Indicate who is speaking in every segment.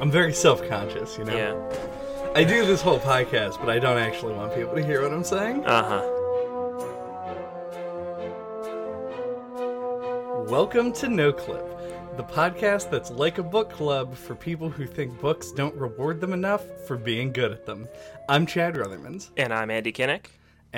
Speaker 1: I'm very self conscious, you know?
Speaker 2: Yeah.
Speaker 1: I do this whole podcast, but I don't actually want people to hear what I'm saying.
Speaker 2: Uh huh.
Speaker 1: Welcome to No Clip, the podcast that's like a book club for people who think books don't reward them enough for being good at them. I'm Chad Ruthermans,
Speaker 2: And I'm Andy Kinnick.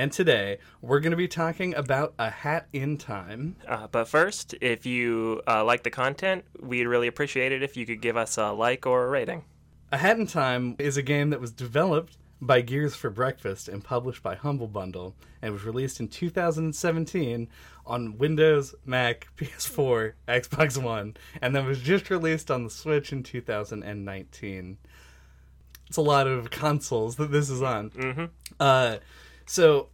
Speaker 1: And today we're going to be talking about A Hat in Time.
Speaker 2: Uh, but first, if you uh, like the content, we'd really appreciate it if you could give us a like or a rating.
Speaker 1: A Hat in Time is a game that was developed by Gears for Breakfast and published by Humble Bundle, and was released in 2017 on Windows, Mac, PS4, Xbox One, and then was just released on the Switch in 2019. It's a lot of consoles that this is on.
Speaker 2: Mm-hmm.
Speaker 1: Uh, so,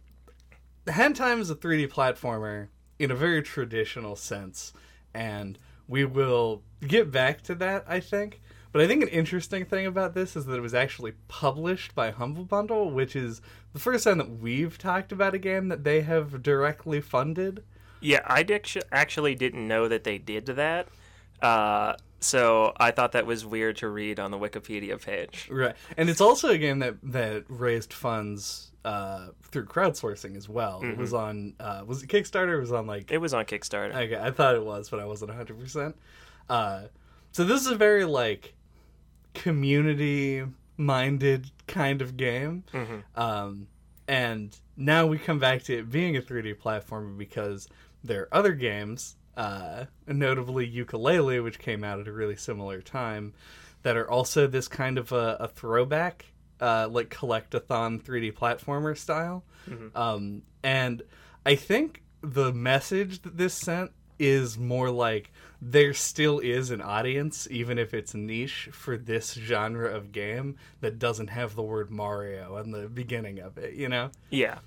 Speaker 1: Hat in Time is a 3D platformer in a very traditional sense, and we will get back to that, I think. But I think an interesting thing about this is that it was actually published by Humble Bundle, which is the first time that we've talked about a game that they have directly funded.
Speaker 2: Yeah, I actually didn't know that they did that. Uh, so I thought that was weird to read on the Wikipedia page.
Speaker 1: Right. And it's also a game that, that raised funds uh, through crowdsourcing as well. It was on, uh, was it Kickstarter? It was on like
Speaker 2: It was on Kickstarter.
Speaker 1: Okay, I thought it was, but I wasn't 100%. Uh, so this is a very, like, community minded kind of game. Um, and now we come back to it being a 3D platformer because there are other games, uh, notably Yooka-Laylee, which came out at a really similar time, that are also this kind of a, a throwback, uh, like collectathon 3D platformer style. Um, and I think the message that this sent is more like there still is an audience, even if it's niche, for this genre of game that doesn't have the word Mario in the beginning of it, you know?
Speaker 2: Yeah.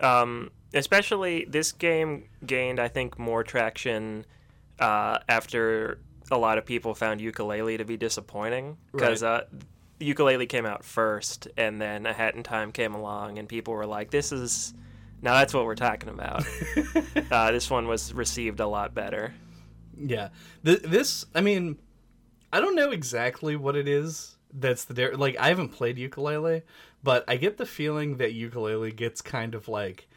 Speaker 2: Um, especially this game gained, I think, more traction uh, after a lot of people found Yooka-Laylee to be disappointing because
Speaker 1: Right.
Speaker 2: uh, Yooka-Laylee came out first, and then a hat in time came along, and people were like, "This is now that's what we're talking about." uh, this one was received a lot better.
Speaker 1: Yeah. Th- this, I mean, I don't know exactly what it is that's the dar- like I haven't played Yooka-Laylee, but I get the feeling that Yooka-Laylee gets kind of like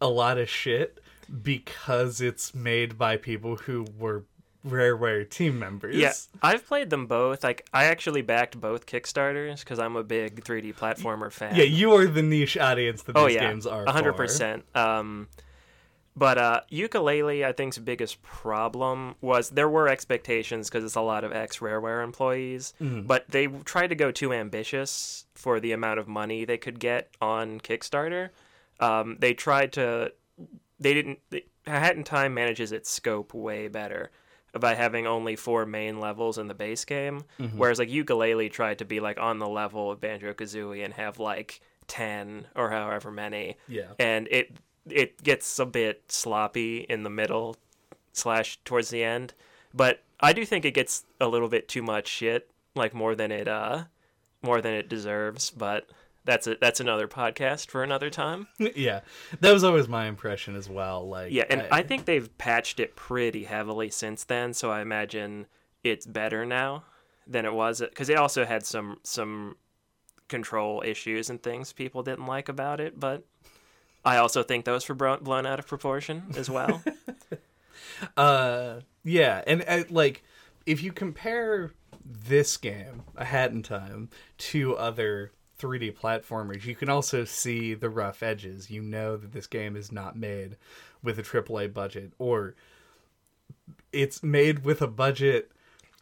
Speaker 1: a lot of shit because it's made by people who were Rareware team members.
Speaker 2: Yeah, I've played them both. Like, I actually backed both Kickstarters because I'm a big 3D platformer fan.
Speaker 1: Yeah, you are the niche audience that these
Speaker 2: oh yeah,
Speaker 1: games are.
Speaker 2: hundred
Speaker 1: for.
Speaker 2: percent. Um, but uh, Yooka-Laylee, I think's biggest problem was there were expectations because it's a lot of ex Rareware employees,
Speaker 1: Mm-hmm.
Speaker 2: but they tried to go too ambitious for the amount of money they could get on Kickstarter. Um, they tried to, they didn't. They, Hat in Time manages its scope way better by having only four main levels in the base game,
Speaker 1: Mm-hmm.
Speaker 2: whereas like Yooka-Laylee tried to be like on the level of Banjo Kazooie and have like ten or however many
Speaker 1: Yeah.
Speaker 2: and it it gets a bit sloppy in the middle slash towards the end but i do think it gets a little bit too much shit like more than it uh more than it deserves but that's a, that's another podcast for another time
Speaker 1: yeah. That was always my impression as well. Like
Speaker 2: yeah and I, think they've patched it pretty heavily since then so i imagine it's better now than it was because it also had some some control issues and things people didn't like about it but i also think those were blown out of proportion as well
Speaker 1: Uh, yeah, and uh, like if you compare this game, A Hat in Time, to other 3D platformers, you can also see the rough edges. You know that this game is not made with a AAA budget, or it's made with a budget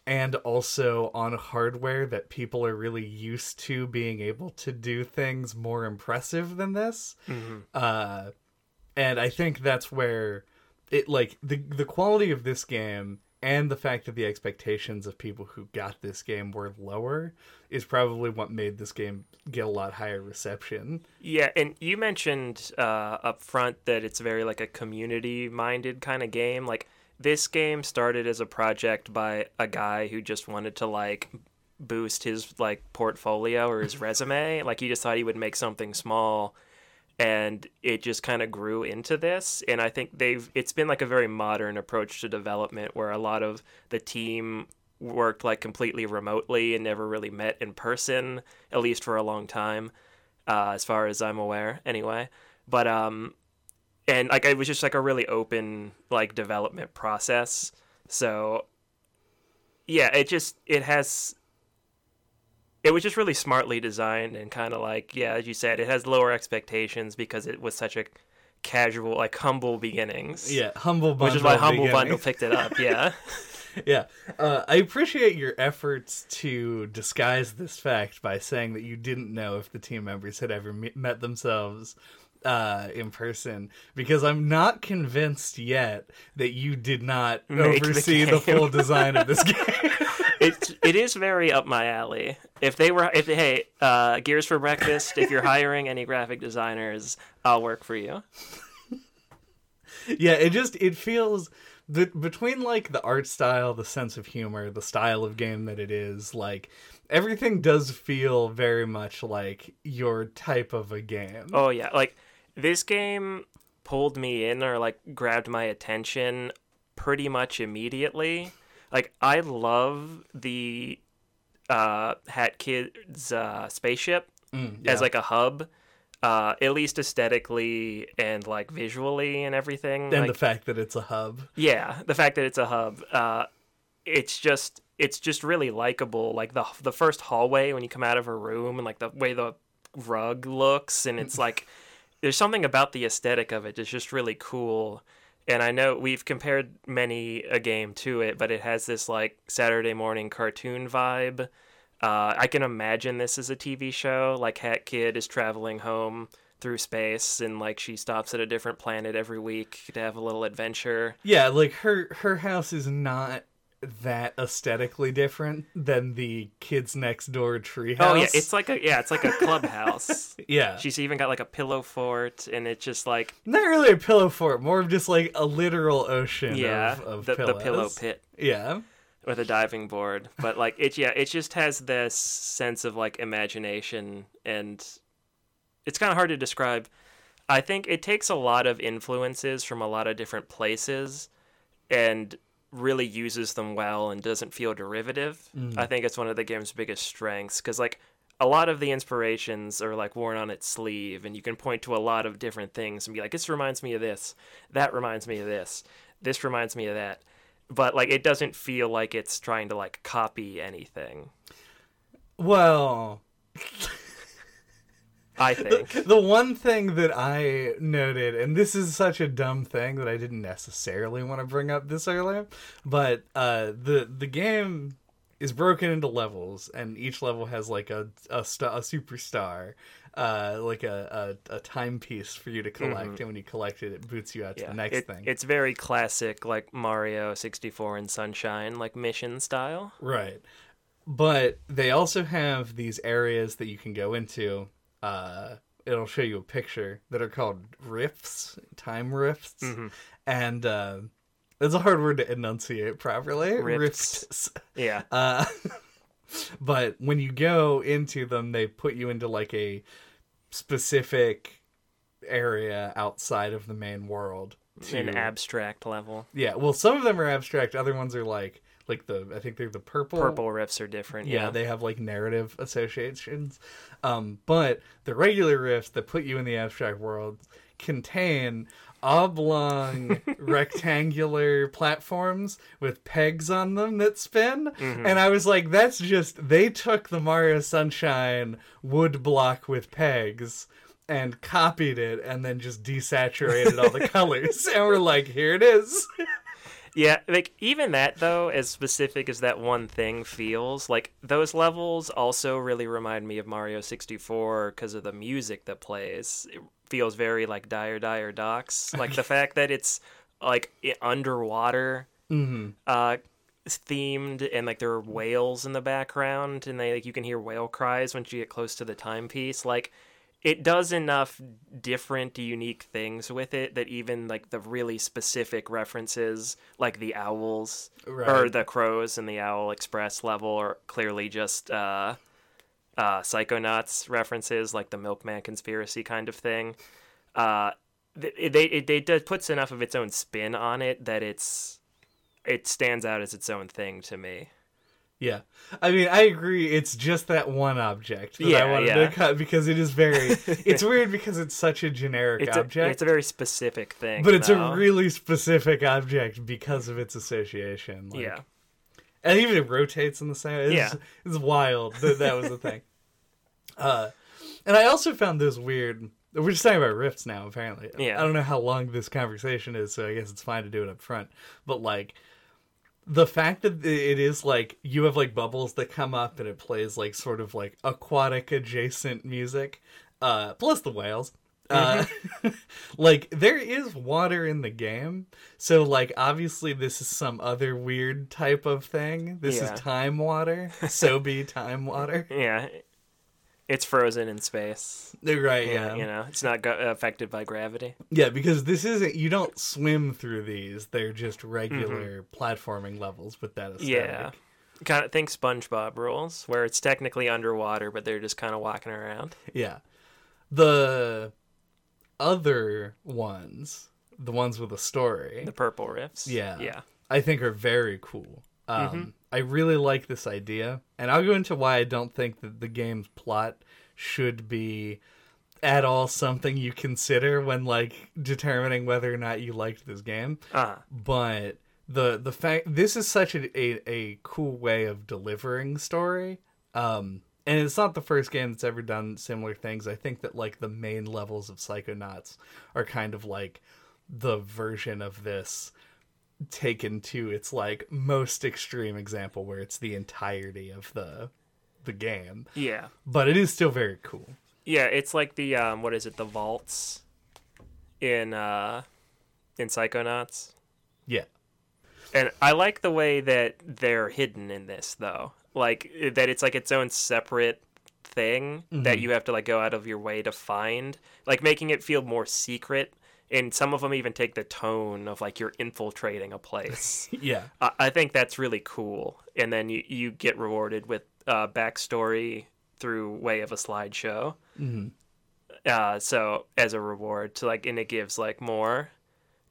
Speaker 1: and also on hardware that people are really used to being able to do things more impressive than this. Uh, and I think that's where it like the the quality of this game and the fact that the expectations of people who got this game were lower is probably what made this game get a lot higher reception.
Speaker 2: Yeah, and you mentioned uh, up front that it's very like a community minded kind of game. Like this game started as a project by a guy who just wanted to like boost his like portfolio or his resume. Like he just thought he would make something small and it just kind of grew into this and I think they've it's been like a very modern approach to development where a lot of the team worked like completely remotely and never really met in person, at least for a long time, uh, as far as I'm aware, anyway. But um, and like it was just like a really open like development process. So yeah, it just it has it was just really smartly designed and kind of like yeah, as you said, it has lower expectations because it was such a casual, like humble beginnings.
Speaker 1: Yeah, humble bundle.
Speaker 2: which is why Humble. Bundle picked it up. Yeah,
Speaker 1: yeah, uh, I appreciate your efforts to disguise this fact by saying that you didn't know if the team members had ever met themselves uh, in person, because I'm not convinced yet that you did not
Speaker 2: Make
Speaker 1: oversee the,
Speaker 2: game.
Speaker 1: full design of this game.
Speaker 2: It it is very up my alley. If they were, if hey, uh, Gears for Breakfast, if you're hiring any graphic designers, I'll work for you.
Speaker 1: yeah, it just it feels the, between like the art style, the sense of humor, the style of game that it is, like everything does feel very much like your type of a game.
Speaker 2: Oh yeah, like this game pulled me in or like grabbed my attention pretty much immediately. Like I love the uh, Hat Kid's uh, spaceship
Speaker 1: Mm,
Speaker 2: as like a hub, uh, at least aesthetically and like visually and everything.
Speaker 1: and
Speaker 2: like,
Speaker 1: the fact that it's a hub.
Speaker 2: yeah, the fact that it's a hub, uh, it's just it's just really likable. Like the the first hallway when you come out of a room and like the way the rug looks, and it's like there's something about the aesthetic of it that's just really cool. And I know we've compared many a game to it, but it has this like Saturday morning cartoon vibe. Uh, I can imagine this as a TV show. Like Hat Kid is traveling home through space, and like she stops at a different planet every week to have a little adventure.
Speaker 1: Yeah, like her her house is not that aesthetically different than the kids next door treehouse.
Speaker 2: Oh yeah, it's like a yeah, it's like a clubhouse.
Speaker 1: yeah,
Speaker 2: She's even got like a pillow fort, and it's just like
Speaker 1: not really a pillow fort, more of just like a literal ocean.
Speaker 2: yeah,
Speaker 1: of, of
Speaker 2: the, the pillow pit
Speaker 1: Yeah,
Speaker 2: with a diving board. But like it, yeah, it just has this sense of like imagination, and it's kind of hard to describe. I think it takes a lot of influences from a lot of different places, and really uses them well and doesn't feel derivative. Mm. I think it's one of the game's biggest strengths because like a lot of the inspirations are like worn on its sleeve and you can point to a lot of different things and be like this reminds me of this. That reminds me of this. This reminds me of that. But like it doesn't feel like it's trying to like copy anything.
Speaker 1: Well,
Speaker 2: i think
Speaker 1: the one thing that I noted, and this is such a dumb thing that I didn't necessarily want to bring up this early, but uh, the the game is broken into levels, and each level has like a a, sta- a superstar, uh, like a, a a timepiece for you to collect, and when you collect it, it boots you out to
Speaker 2: Mm-hmm.
Speaker 1: the next
Speaker 2: it-
Speaker 1: thing.
Speaker 2: it's very classic like mario 64 and sunshine like mission style
Speaker 1: Right. But they also have these areas that you can go into. Uh, it'll show you a picture that are called rifts, time rifts.
Speaker 2: Mm-hmm.
Speaker 1: And uh, it's a hard word to enunciate properly.
Speaker 2: Rifts.
Speaker 1: Rifts.
Speaker 2: yeah
Speaker 1: Uh, but when you go into them, they put you into like a specific area outside of the main world. To,
Speaker 2: an abstract level
Speaker 1: yeah, well, some of them are abstract. Other ones are like like the I think they're the purple
Speaker 2: purple riffs are different
Speaker 1: yeah,
Speaker 2: yeah,
Speaker 1: they have like narrative associations. Um, but the regular riffs that put you in the abstract world contain oblong rectangular platforms with pegs on them that spin. And I was like, that's just they took the Mario Sunshine wood block with pegs and copied it and then just desaturated all the colors. And we're like, here it is.
Speaker 2: Yeah, like even that though, as specific as that one thing feels, like those levels also really remind me of Mario 64 because of the music that plays. It feels very like Dire Dire Docks. Like the fact that it's like underwater uh themed and like there are whales in the background and they like you can hear whale cries once you get close to the timepiece like it does enough different unique things with it that even like the really specific references like the owls or the crows in the owl express level are clearly just uh uh psychonauts references like the milkman conspiracy kind of thing. Uh it, they it, it does puts enough of its own spin on it that it's it stands out as its own thing to me
Speaker 1: Yeah. I mean, I agree. It's just that one object that I
Speaker 2: Yeah,
Speaker 1: wanted
Speaker 2: yeah.
Speaker 1: to cut because it is very. it's weird because it's such a generic
Speaker 2: It's a,
Speaker 1: object,
Speaker 2: it's a very specific thing.
Speaker 1: but it's
Speaker 2: though.
Speaker 1: a really specific object because of its association. Like,
Speaker 2: yeah.
Speaker 1: and even it rotates in the same. It's,
Speaker 2: Yeah.
Speaker 1: it's wild that that was the thing. Uh, and I also found this weird. We're just talking about rifts now, apparently.
Speaker 2: Yeah.
Speaker 1: I don't know how long this conversation is, so I guess it's fine to do it up front. But like, the fact that it is like you have like bubbles that come up and it plays like sort of like aquatic adjacent music, uh, plus the whales. Uh, like there is water in the game, so like obviously this is some other weird type of thing. This
Speaker 2: Yeah.
Speaker 1: is time water, so be time water.
Speaker 2: Yeah. It's frozen in space.
Speaker 1: Right?
Speaker 2: Yeah.
Speaker 1: Yeah,
Speaker 2: You know, it's not go- affected by gravity.
Speaker 1: yeah. Because this isn't you don't swim through these; they're just regular platforming levels with that aesthetic.
Speaker 2: Yeah. Kind of think SpongeBob rules, where it's technically underwater, but they're just kind of walking around.
Speaker 1: Yeah. The other ones, the ones with a story,
Speaker 2: The purple riffs.
Speaker 1: Yeah.
Speaker 2: Yeah.
Speaker 1: I think are very cool. Um, I really like this idea, and I'll go into why I don't think that the game's plot should be at all something you consider when like determining whether or not you liked this game.
Speaker 2: Uh,
Speaker 1: But the the fact this is such a a, a cool way of delivering story. Um, and it's not the first game that's ever done similar things. I think that like the main levels of Psychonauts are kind of like the version of this taken to its like most extreme example where it's the entirety of the the game.
Speaker 2: yeah.
Speaker 1: But it is still very cool.
Speaker 2: Yeah, it's like the um what is it, the vaults in uh in Psychonauts.
Speaker 1: Yeah.
Speaker 2: And I like the way that they're hidden in this though. Like that it's like its own separate thing that you have to like go out of your way to find, like making it feel more secret. And some of them even take the tone of like you're infiltrating a place.
Speaker 1: Yeah.
Speaker 2: I, I think that's really cool. And then you, you get rewarded with uh, backstory through way of a slideshow.
Speaker 1: Mhm.
Speaker 2: Uh, so as a reward to like, and it gives like more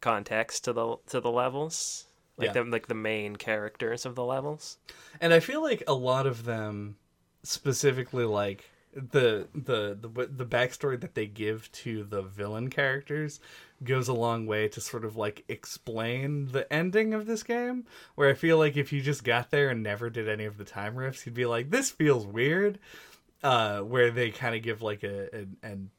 Speaker 2: context to the to the levels, like
Speaker 1: Yeah.
Speaker 2: the like the main characters of the levels.
Speaker 1: and I feel like a lot of them, specifically like the the the the backstory that they give to the villain characters, goes a long way to sort of like explain the ending of this game. Where I feel like if you just got there and never did any of the time rifts, you'd be like, "This feels weird." Uh, where they kind of give like a an, an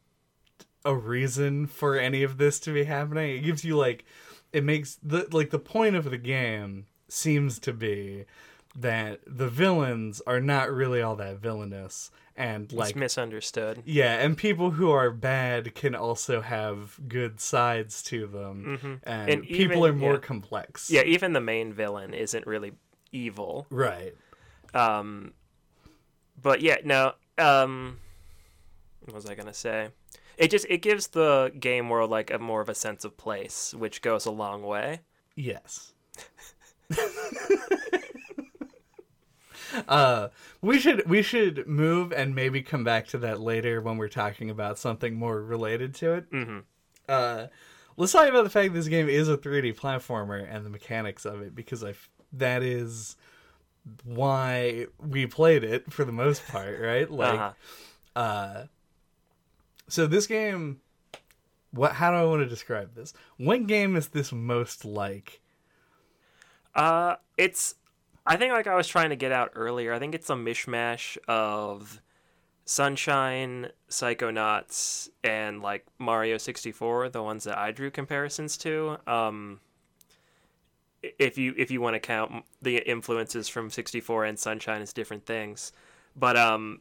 Speaker 1: a reason for any of this to be happening. It gives you like it makes the like the point of the game seems to be that the villains are not really all that villainous and
Speaker 2: It's
Speaker 1: like
Speaker 2: misunderstood.
Speaker 1: yeah, and people who are bad can also have good sides to them,
Speaker 2: Mhm.
Speaker 1: and,
Speaker 2: And
Speaker 1: people
Speaker 2: even-
Speaker 1: are more
Speaker 2: yeah.
Speaker 1: complex.
Speaker 2: Yeah, even the main villain isn't really evil.
Speaker 1: right.
Speaker 2: Um, but yeah, no. Um, what was I gonna say? It just it gives the game world like a more of a sense of place, which goes a long way.
Speaker 1: Yes. uh we should we should move and maybe come back to that later when we're talking about something more related to it.
Speaker 2: Mm-hmm.
Speaker 1: Uh let's talk about the fact this game is a 3D platformer and the mechanics of it because I f- that is why we played it for the most part, right? Like
Speaker 2: uh-huh.
Speaker 1: uh so this game what how do I want to describe this? What game is this most like?
Speaker 2: Uh, it's. I think like I was trying to get out earlier. I think it's a mishmash of Sunshine, Psychonauts, and like Mario sixty four, the ones that I drew comparisons to. Um, if you if you want to count the influences from sixty four and Sunshine as different things, but um.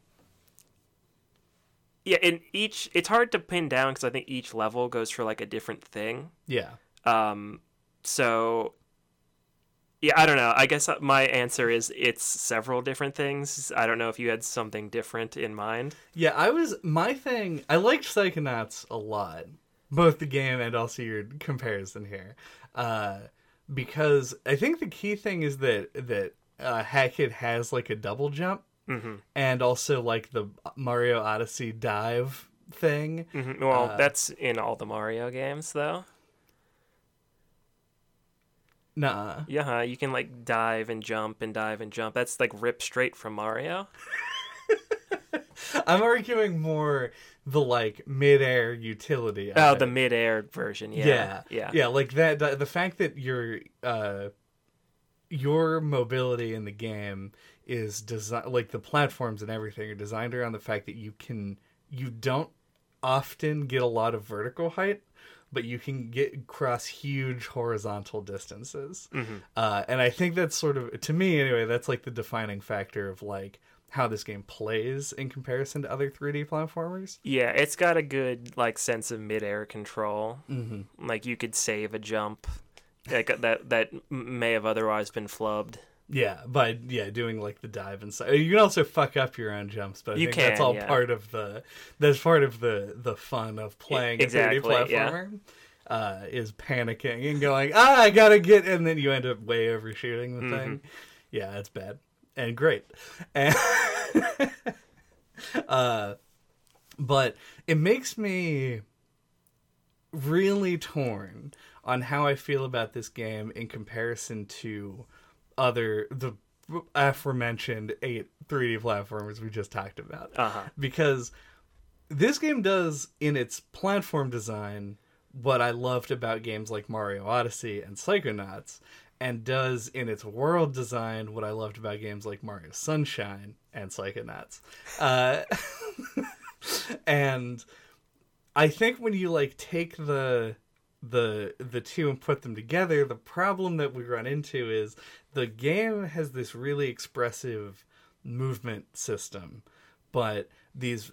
Speaker 2: Yeah, in each, it's hard to pin down because I think each level goes for like a different thing.
Speaker 1: Yeah.
Speaker 2: Um, so yeah, I don't know. I guess my answer is it's several different things. I don't know if you had something different in mind.
Speaker 1: Yeah, I was my thing. I liked Psychonauts a lot, both the game and also your comparison here, uh, because I think the key thing is that that uh, Hat Kid has like a double jump
Speaker 2: hmm
Speaker 1: and also like the Mario Odyssey dive thing.
Speaker 2: hmm Well,
Speaker 1: Uh,
Speaker 2: that's in all the Mario games, though.
Speaker 1: Nah.
Speaker 2: Yeah, you can like dive and jump and dive and jump. That's like ripped straight from Mario.
Speaker 1: I'm arguing more the like midair utility.
Speaker 2: Oh, the mid-air version. Yeah,
Speaker 1: yeah,
Speaker 2: yeah,
Speaker 1: yeah. Like that. The, the fact that your uh, your mobility in the game is design like the platforms and everything are designed around the fact that you can you don't often get a lot of vertical height but you can get across huge horizontal distances
Speaker 2: Mm-hmm.
Speaker 1: uh, and i think that's sort of to me anyway that's like the defining factor of like how this game plays in comparison to other 3d platformers
Speaker 2: Yeah, it's got a good like sense of mid-air control. Mm-hmm. Like you could save a jump, like that that may have otherwise been flubbed.
Speaker 1: Yeah, by yeah, doing like the dive and stuff. You can also fuck up your own jumps, but I
Speaker 2: You
Speaker 1: think that's
Speaker 2: can,
Speaker 1: all
Speaker 2: yeah.
Speaker 1: part of the that's part of the the fun of playing
Speaker 2: exactly,
Speaker 1: a 3D
Speaker 2: yeah.
Speaker 1: platformer. Uh, is panicking and going, ah, I gotta get, and then you end up way overshooting the
Speaker 2: Mm-hmm.
Speaker 1: thing. Yeah, it's bad and great, and uh, but it makes me really torn on how I feel about this game in comparison to other the aforementioned eight 3D platformers we just talked about.
Speaker 2: Uh-huh.
Speaker 1: Because this game does in its platform design what I loved about games like Mario Odyssey and Psychonauts and does in its world design what I loved about games like Mario Sunshine and Psychonauts. Uh, and I think when you like take the the the two and put them together, the problem that we run into is the game has this really expressive movement system, but these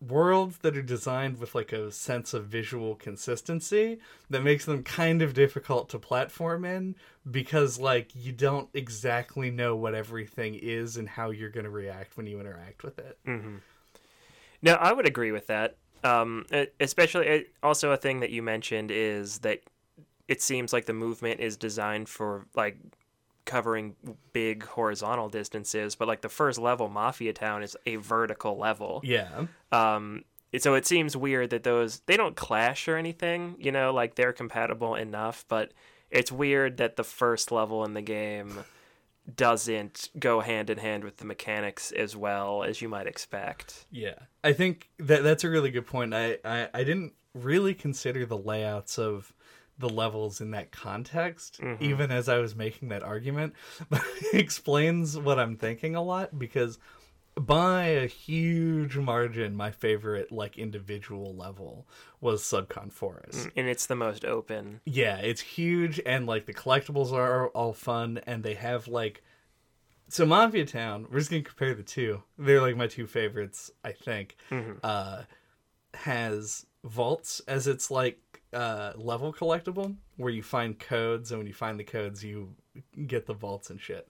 Speaker 1: worlds that are designed with like a sense of visual consistency that makes them kind of difficult to platform in because like you don't exactly know what everything is and how you're going to react when you interact with it. Mm-hmm.
Speaker 2: No, I would agree with that. Um, especially also a thing that you mentioned is that it seems like the movement is designed for like covering big horizontal distances, but like the first level, Mafia Town, is a vertical level.
Speaker 1: Yeah.
Speaker 2: Um, so it seems weird that those they don't clash or anything. You know, like they're compatible enough, but it's weird that the first level in the game doesn't go hand in hand with the mechanics as well as you might expect.
Speaker 1: Yeah, I think that that's a really good point. I, I I didn't really consider the layouts of the levels in that context, mm-hmm. even as I was making that argument, but it explains what I'm thinking a lot because by a huge margin, my favorite like individual level was Subcon Forest.
Speaker 2: Mm, and it's the most open.
Speaker 1: Yeah, it's huge and like the collectibles are all fun and they have like so Mafia Town, we're just gonna compare the two. They're like my two favorites, I think. Mm-hmm. Uh has vaults as its like uh level collectible where you find codes and when you find the codes you get the vaults and shit.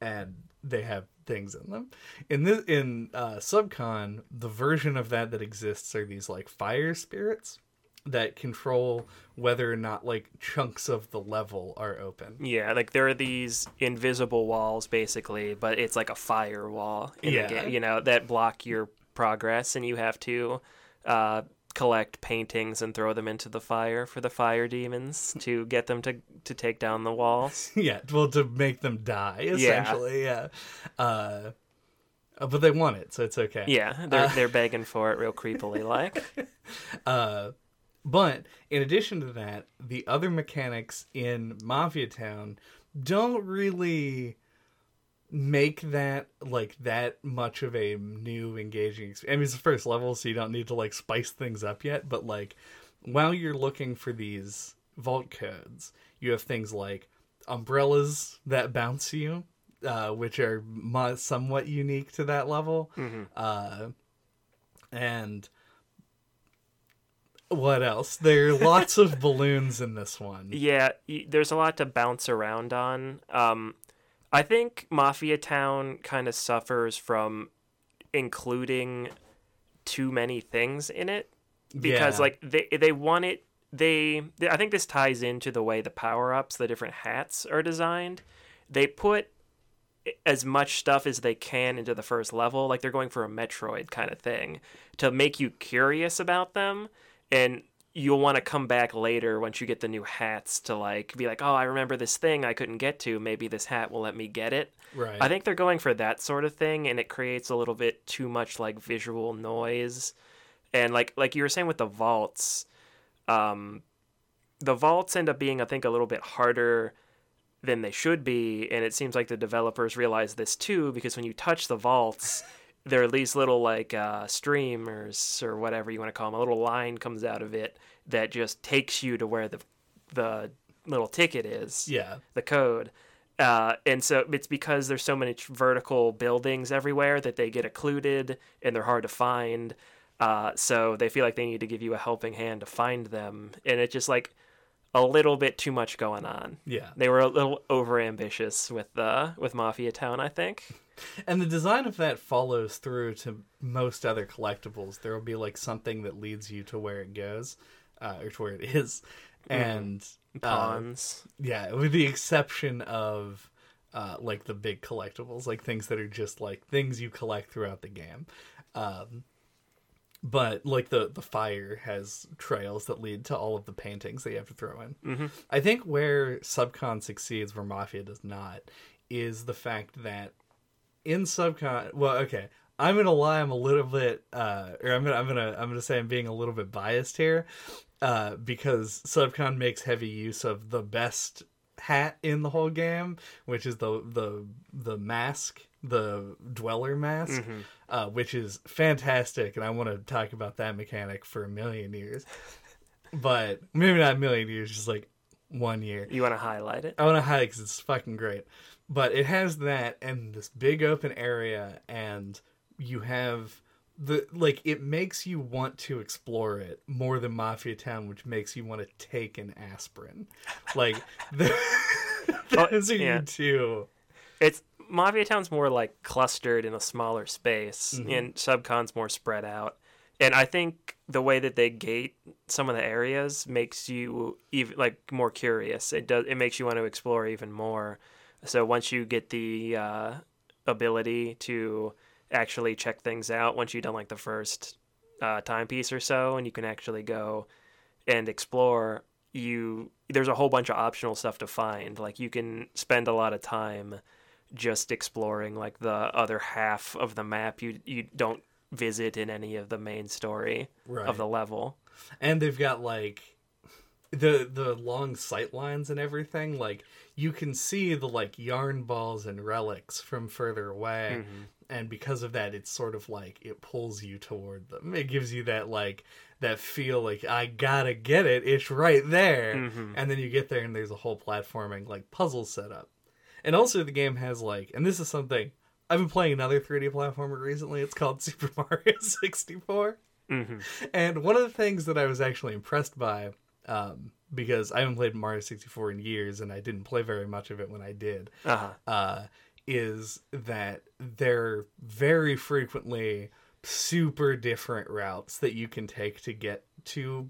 Speaker 1: And they have things in them. In this in uh Subcon, the version of that that exists are these like fire spirits that control whether or not like chunks of the level are open.
Speaker 2: Yeah, like there are these invisible walls basically, but it's like a firewall in
Speaker 1: Yeah.
Speaker 2: the game, you know, that block your progress and you have to uh, collect paintings and throw them into the fire for the fire demons to get them to to take down the walls.
Speaker 1: yeah, well to make them die essentially, yeah. Uh uh, but they want it, so it's okay.
Speaker 2: Yeah, they're they're begging for it real creepily like.
Speaker 1: Uh, but in addition to that, the other mechanics in Mafia Town don't really make that like that much of a new engaging experience. I mean, it's the first level, so you don't need to like spice things up yet. But like, while you're looking for these vault codes, you have things like umbrellas that bounce you, uh, which are mo- somewhat unique to that level, uh, and what else? There are lots of balloons in this one.
Speaker 2: Yeah, there's a lot to bounce around on. Um, I think Mafia Town kind of suffers from including too many things in it because
Speaker 1: Yeah.
Speaker 2: like they they want it they, they I think this ties into the way the power-ups, the different hats are designed. They put as much stuff as they can into the first level, like they're going for a Metroid kind of thing to make you curious about them and you'll want to come back later once you get the new hats to like be like, oh, I remember this thing I couldn't get to. Maybe this hat will let me get it.
Speaker 1: Right.
Speaker 2: I think they're going for that sort of thing, and it creates a little bit too much like visual noise, and like like you were saying with the vaults, um, the vaults end up being I think a little bit harder than they should be, and it seems like the developers realize this too because when you touch the vaults. There are these little like uh, streamers or whatever you want to call them. A little line comes out of it that just takes you to where the the little ticket is
Speaker 1: yeah.
Speaker 2: the code. Uh, and so it's because there's so many vertical buildings everywhere that they get occluded and they're hard to find. Uh, so they feel like they need to give you a helping hand to find them, and it's just like a little bit too much going on.
Speaker 1: Yeah.
Speaker 2: They were a little over ambitious with uh, with Mafia Town, I think.
Speaker 1: And the design of that follows through to most other collectibles. There will be like something that leads you to where it goes, uh, or to where it is. And uh,
Speaker 2: Pons.
Speaker 1: yeah, with the exception of uh, like the big collectibles, like things that are just like things you collect throughout the game. Um, but like the the fire has trails that lead to all of the paintings that you have to throw in.
Speaker 2: Mhm.
Speaker 1: I think where Subcon succeeds, where Mafia does not, is the fact that in Subcon, well, okay, I'm gonna lie, I'm a little bit, uh, or I'm gonna, I'm gonna, I'm gonna say I'm being a little bit biased here, uh, because Subcon makes heavy use of the best hat in the whole game, which is the the the mask, the Dweller mask,
Speaker 2: Mhm.
Speaker 1: uh, which is fantastic, and I want to talk about that mechanic for a million years, but maybe not a million years, just like one year.
Speaker 2: You want to highlight it?
Speaker 1: I want to highlight because it's fucking great. But it has that and this big open area, and you have the like it makes you want to explore it more than Mafia Town, which makes you want to take an aspirin. Like the, those are
Speaker 2: yeah.
Speaker 1: you two.
Speaker 2: It's Mafia Town's more like clustered in a smaller space,
Speaker 1: Mhm.
Speaker 2: and Subcon's more spread out. And I think the way that they gate some of the areas makes you even like more curious. It does. It makes you want to explore even more. So once you get the uh, ability to actually check things out, once you've done like the first uh, timepiece or so, and you can actually go and explore, you there's a whole bunch of optional stuff to find. Like you can spend a lot of time just exploring like the other half of the map you you don't visit in any of the main story
Speaker 1: Right.
Speaker 2: of the level.
Speaker 1: and they've got like the the long sight lines and everything like you can see the like yarn balls and relics from further away
Speaker 2: Mhm.
Speaker 1: and because of that it's sort of like it pulls you toward them it gives you that like that feel like i gotta get it it's right there
Speaker 2: Mhm.
Speaker 1: and then you get there and there's a whole platforming like puzzle setup and also the game has like and this is something i've been playing another 3d platformer recently it's called super mario 64
Speaker 2: Mhm.
Speaker 1: and one of the things that I was actually impressed by, um, because I haven't played Mario 64 in years and I didn't play very much of it when I did,
Speaker 2: Uh-huh.
Speaker 1: uh, is that there very frequently super different routes that you can take to get to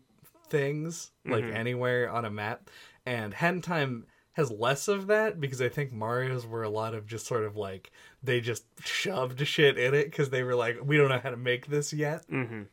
Speaker 1: things, like
Speaker 2: Mhm.
Speaker 1: anywhere on a map. And in Time has less of that because I think Mario's were a lot of just sort of like they just shoved shit in it because they were like, we don't know how to make this yet.
Speaker 2: Mhm.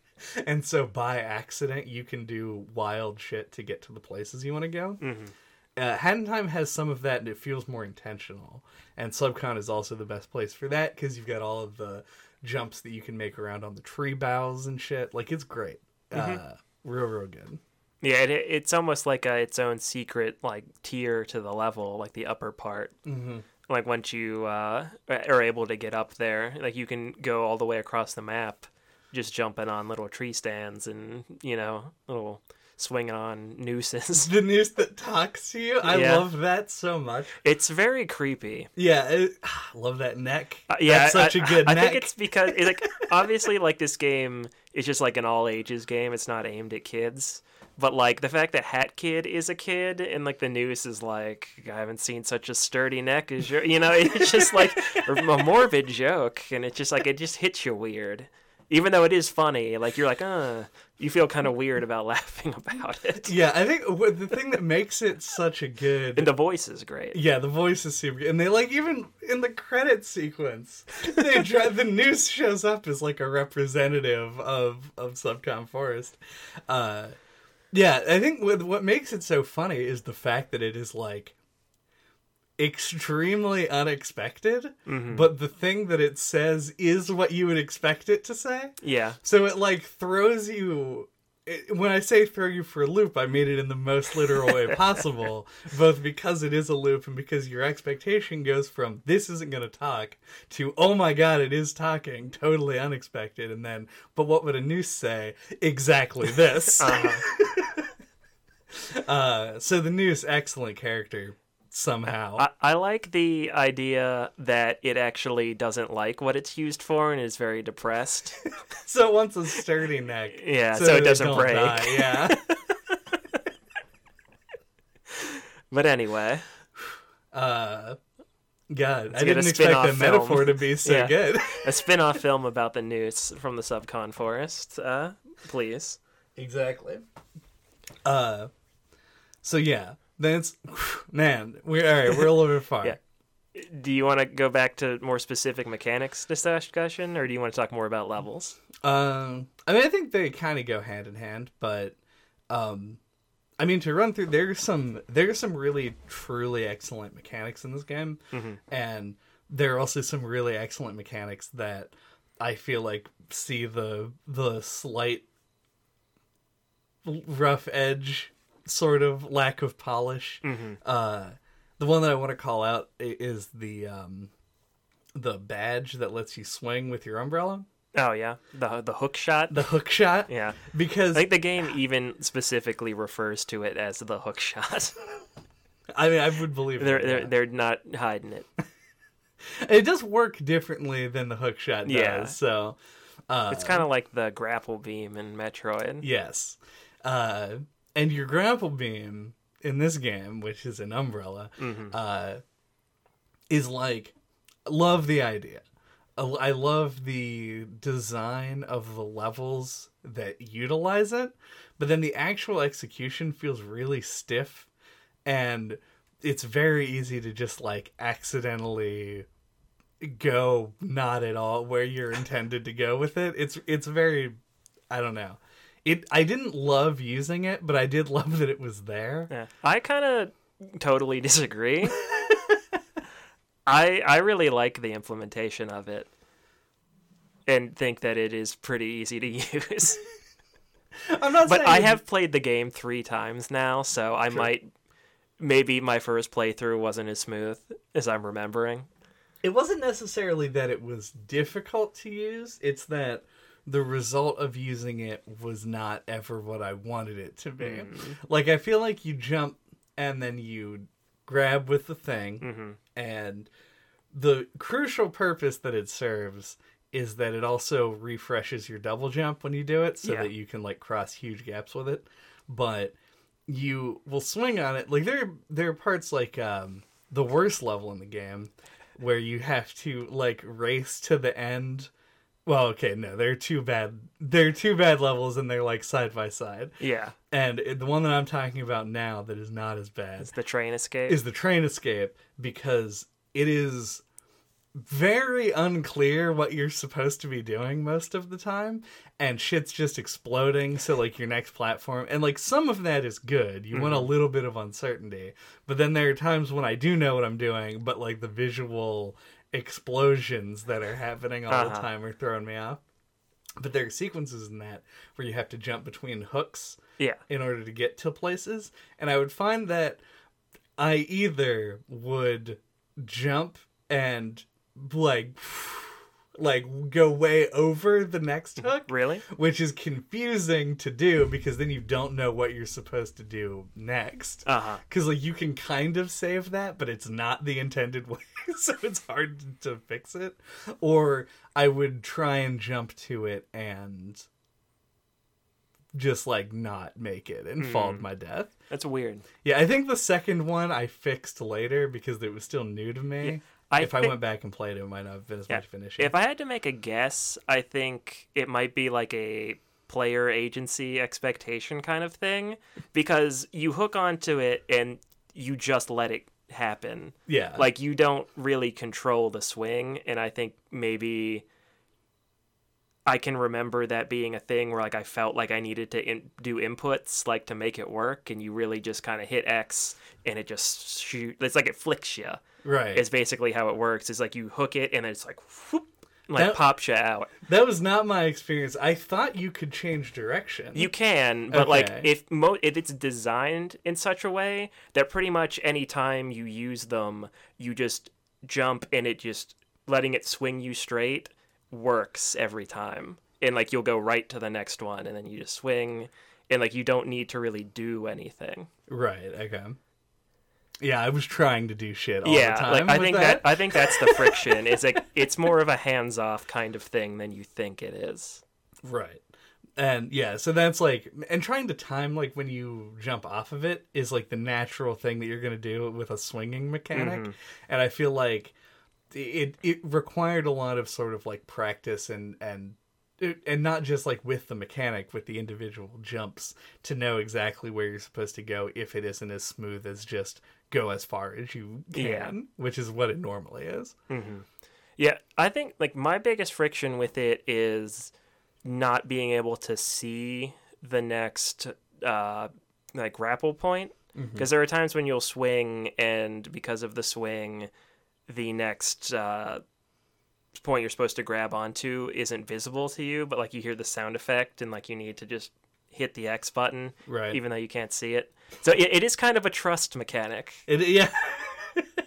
Speaker 1: And so by accident, you can do wild shit to get to the places you want to go.
Speaker 2: Mhm.
Speaker 1: Uh, in Time has some of that, and it feels more intentional. And Subcon is also the best place for that because you've got all of the jumps that you can make around on the tree boughs and shit. Like it's great, uh, real, real good.
Speaker 2: Yeah, it, it's almost like a, its own secret like tier to the level, like the upper part.
Speaker 1: Mm-hmm.
Speaker 2: Like once you uh, are able to get up there, like you can go all the way across the map, just jumping on little tree stands and you know little swinging on nooses.
Speaker 1: The news that talks to you, I
Speaker 2: Yeah.
Speaker 1: love that so much.
Speaker 2: It's very creepy.
Speaker 1: Yeah, it, I love that neck.
Speaker 2: Uh, yeah,
Speaker 1: That's such
Speaker 2: a
Speaker 1: a good
Speaker 2: I
Speaker 1: neck.
Speaker 2: think it's because it's like obviously like this game is just like an all ages game. It's not aimed at kids. But like the fact that Hat Kid is a kid and like the news is like I haven't seen such a sturdy neck as your you know it's just like a morbid joke and it's just like it just hits you weird. Even though it is funny, like you're like, uh, you feel kind of weird about laughing about it.
Speaker 1: Yeah, I think the thing that makes it such a good
Speaker 2: And the voice is great.
Speaker 1: Yeah, the voice is super good. And they like even in the credit sequence, they try, the news shows up as like a representative of of Subcon Forest. Uh Yeah, I think what makes it so funny is the fact that it is like extremely unexpected,
Speaker 2: Mm-hmm.
Speaker 1: but the thing that it says is what you would expect it to say.
Speaker 2: Yeah.
Speaker 1: So it like throws you. It, when I say throw you for a loop, I mean it in the most literal way possible, both because it is a loop and because your expectation goes from this isn't going to talk to oh my god, it is talking, totally unexpected, and then but what would a noose say? Exactly this.
Speaker 2: Uh-huh.
Speaker 1: Uh, so the noose, excellent character somehow.
Speaker 2: I, I like the idea that it actually doesn't like what it's used for and is very depressed.
Speaker 1: so it wants a sturdy neck.
Speaker 2: Yeah, so,
Speaker 1: that
Speaker 2: it doesn't break.
Speaker 1: die, Yeah.
Speaker 2: But anyway,
Speaker 1: Uh, God, I
Speaker 2: get a
Speaker 1: didn't expect the
Speaker 2: film.
Speaker 1: metaphor to be so
Speaker 2: Yeah.
Speaker 1: good.
Speaker 2: a spin-off film about the noose from the Subcon Forest. Uh, please.
Speaker 1: exactly. Uh, so yeah, that's man. We all right. We're a little bit far.
Speaker 2: Yeah. Do you want to go back to more specific mechanics discussion, or do you want to talk more about levels?
Speaker 1: Um, I mean, I think they kind of go hand in hand, but um, I mean, to run through, there's some there's some really truly excellent mechanics in this game, and there are also some really excellent mechanics that I feel like see the the slight rough edge sort of lack of polish. Uh, the one that I want to call out is the um, the badge that lets you swing with your umbrella,
Speaker 2: Oh yeah, the the hook shot.
Speaker 1: the hook shot.
Speaker 2: yeah,
Speaker 1: Because
Speaker 2: I think the game even specifically refers to it as the hook shot.
Speaker 1: I mean, I would believe
Speaker 2: they're
Speaker 1: it,
Speaker 2: they're they're not hiding it.
Speaker 1: It does work differently than the hook shot does.
Speaker 2: Yeah.
Speaker 1: So, uh,
Speaker 2: It's kind of like the grapple beam in Metroid.
Speaker 1: yes, uh, and your grapple beam in this game, which is an umbrella,
Speaker 2: Mm-hmm.
Speaker 1: uh, is like love the idea. I I love the design of the levels that utilize it, but then the actual execution feels really stiff, and it's very easy to just like accidentally go not at all where you're intended to go with it. It's it's very I don't know. It I didn't love using it, but I did love that it was there.
Speaker 2: Yeah. I kind of totally disagree. I I really like the implementation of it and think that it is pretty easy to use.
Speaker 1: I'm not
Speaker 2: but
Speaker 1: saying
Speaker 2: I have played the game 3 times now, so I might maybe my first playthrough wasn't as smooth as I'm remembering.
Speaker 1: it wasn't necessarily that it was difficult to use, it's that the result of using it was not ever what I wanted it to be. Like I feel like you jump and then you grab with the thing
Speaker 2: Mhm.
Speaker 1: and the crucial purpose that it serves is that it also refreshes your double jump when you do it so
Speaker 2: Yeah.
Speaker 1: that you can like cross huge gaps with it but you will swing on it like there there are parts like um the worst level in the game where you have to like race to the end well okay no they're two bad they're two bad levels and they're like side by side
Speaker 2: Yeah.
Speaker 1: and the one that i'm talking about now that is not as bad
Speaker 2: It's the train escape.
Speaker 1: is the train escape because it is very unclear what you're supposed to be doing most of the time and shit's just exploding so like your next platform and like some of that is good you want a mm-hmm. little bit of uncertainty but then there are times when i do know what i'm doing but like the visual explosions that are happening all the
Speaker 2: Uh-huh.
Speaker 1: time are throwing me off but there are sequences in that where you have to jump between hooks
Speaker 2: yeah.
Speaker 1: in order to get to places. And I would find that I either would jump and like like go way over the next hook,
Speaker 2: Really?
Speaker 1: which is confusing to do because then you don't know what you're supposed to do next.
Speaker 2: Uh-huh.
Speaker 1: Cuz like you can kind of save that, but it's not the intended way, so it's hard to fix it. Or I would try and jump to it and just like not make it and fall to my death.
Speaker 2: That's weird.
Speaker 1: Yeah, I think the second one I fixed later because it was still new to me.
Speaker 2: I
Speaker 1: if I went back and played it, it might not have been as
Speaker 2: Yeah.
Speaker 1: much of an issue.
Speaker 2: If I had to make a guess, I think it might be like a player agency expectation kind of thing because you hook onto it and you just let it happen.
Speaker 1: yeah,
Speaker 2: Like you don't really control the swing and I think maybe I can remember that being a thing where like I felt like I needed to in- do inputs like to make it work, and you really just kind of hit X and it just shoot. It's like it flicks you.
Speaker 1: Right.
Speaker 2: Is basically how it works. It's like you hook it and it's like whoop, like
Speaker 1: That-
Speaker 2: pops you out.
Speaker 1: that was not my experience. I thought you could change direction.
Speaker 2: You can, but like if mo if it's designed in such a way that pretty much any time you use them, you just jump and it just letting it swing you straight works every time. And like you'll go right to the next one and then you just swing and like you don't need to really do anything.
Speaker 1: Right. Okay. Yeah, I was trying to do shit all
Speaker 2: yeah,
Speaker 1: the time.
Speaker 2: like I think that. I think that's the friction. It's like it's more of a hands-off kind of thing than you think it is.
Speaker 1: Right. And yeah, so that's like and trying to time like when you jump off of it is like the natural thing that you're going to do with a swinging mechanic.
Speaker 2: Mm-hmm.
Speaker 1: And I feel like it it required a lot of sort of like practice and and and not just like with the mechanic with the individual jumps to know exactly where you're supposed to go if it isn't as smooth as just go as far as you can,
Speaker 2: Yeah.
Speaker 1: which is what it normally is.
Speaker 2: Yeah, I think like my biggest friction with it is not being able to see the next uh like grapple point because there are times when you'll swing and because of the swing the next uh point you're supposed to grab onto isn't visible to you but like you hear the sound effect and like you need to just hit the X button
Speaker 1: Right.
Speaker 2: even though you can't see it. So it, it is kind of a trust mechanic.
Speaker 1: It yeah.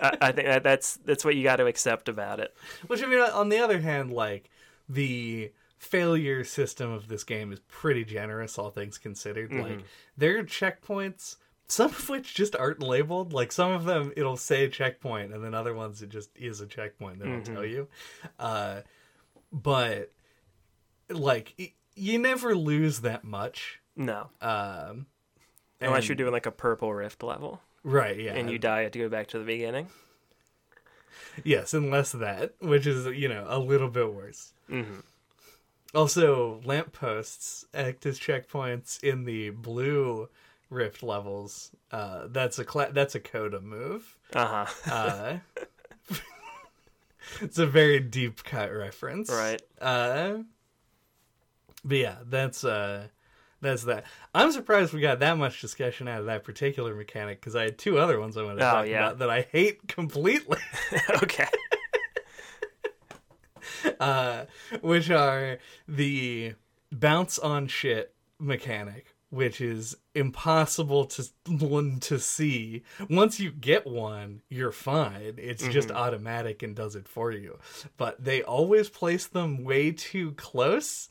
Speaker 2: I, I think that that's that's what you got to accept about it.
Speaker 1: Which I mean, on the other hand, like the failure system of this game is pretty generous, all things considered.
Speaker 2: Mm-hmm.
Speaker 1: Like there are checkpoints, some of which just aren't labeled. Like some of them, it'll say checkpoint, and then other ones, it just is a checkpoint. They don't
Speaker 2: Mm-hmm.
Speaker 1: tell you. Uh, but like y- you never lose that much.
Speaker 2: No,
Speaker 1: Um,
Speaker 2: unless you're doing like a purple rift level.
Speaker 1: right, yeah,
Speaker 2: and you die, you have to go back to the beginning.
Speaker 1: Yes, unless that, which is you know a little bit worse.
Speaker 2: hmm
Speaker 1: Also, lampposts act as checkpoints in the blue rift levels. Uh, that's a cla- that's a coda move.
Speaker 2: Uh huh.
Speaker 1: Uh, it's a very deep cut reference,
Speaker 2: Right.
Speaker 1: Uh, but yeah, that's uh, that's that. I'm surprised we got that much discussion out of that particular mechanic because I had two other ones I wanted to
Speaker 2: Oh,
Speaker 1: talk
Speaker 2: yeah.
Speaker 1: about that I hate completely.
Speaker 2: okay.
Speaker 1: uh, which are the bounce on shit mechanic, which is impossible to one to see. Once you get one, you're fine. It's just automatic and does it for you. But they always place them way too close.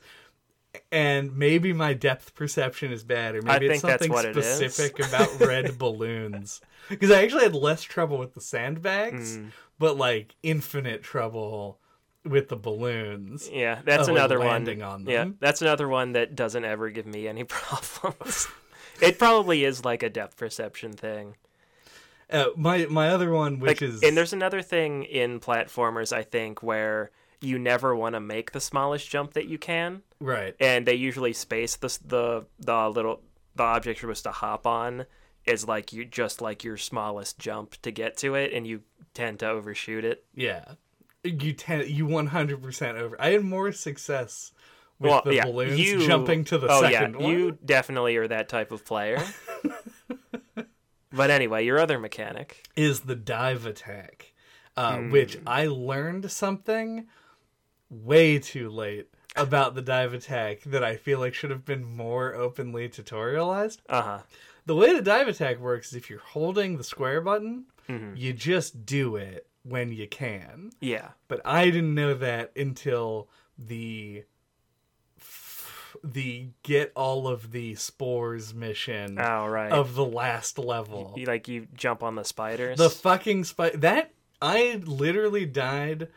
Speaker 1: And maybe my depth perception is bad, or maybe it's something
Speaker 2: what it is.
Speaker 1: specific about red balloons. Because I actually had less trouble with the sandbags,
Speaker 2: Mm.
Speaker 1: but like infinite trouble with the balloons.
Speaker 2: Yeah, that's another
Speaker 1: landing
Speaker 2: one.
Speaker 1: on
Speaker 2: Yeah, that's another one that doesn't ever give me any problems. it probably is like a depth perception thing.
Speaker 1: Uh, my my other one, which
Speaker 2: Like,
Speaker 1: is
Speaker 2: and there's another thing in platformers I think where you never want to make the smallest jump that you can,
Speaker 1: right.
Speaker 2: and they usually space the the the little the object you're supposed to hop on is like you just like your smallest jump to get to it, and you tend to overshoot it.
Speaker 1: Yeah, you ten, you one hundred percent over. I had more success with the balloons
Speaker 2: you-
Speaker 1: jumping to the
Speaker 2: oh,
Speaker 1: second
Speaker 2: yeah,
Speaker 1: one.
Speaker 2: You definitely are that type of player. but anyway, your other mechanic.
Speaker 1: is the dive attack, uh, which I learned something way too late about the dive attack that I feel like should have been more openly tutorialized.
Speaker 2: Uh huh.
Speaker 1: The way the dive attack works is if you're holding the square button,
Speaker 2: Mm-hmm.
Speaker 1: you just do it when you can.
Speaker 2: Yeah.
Speaker 1: But I didn't know that until the the get all of the spores mission
Speaker 2: Oh right.
Speaker 1: of the last level.
Speaker 2: You, like you jump on the spiders.
Speaker 1: The fucking spider that I literally died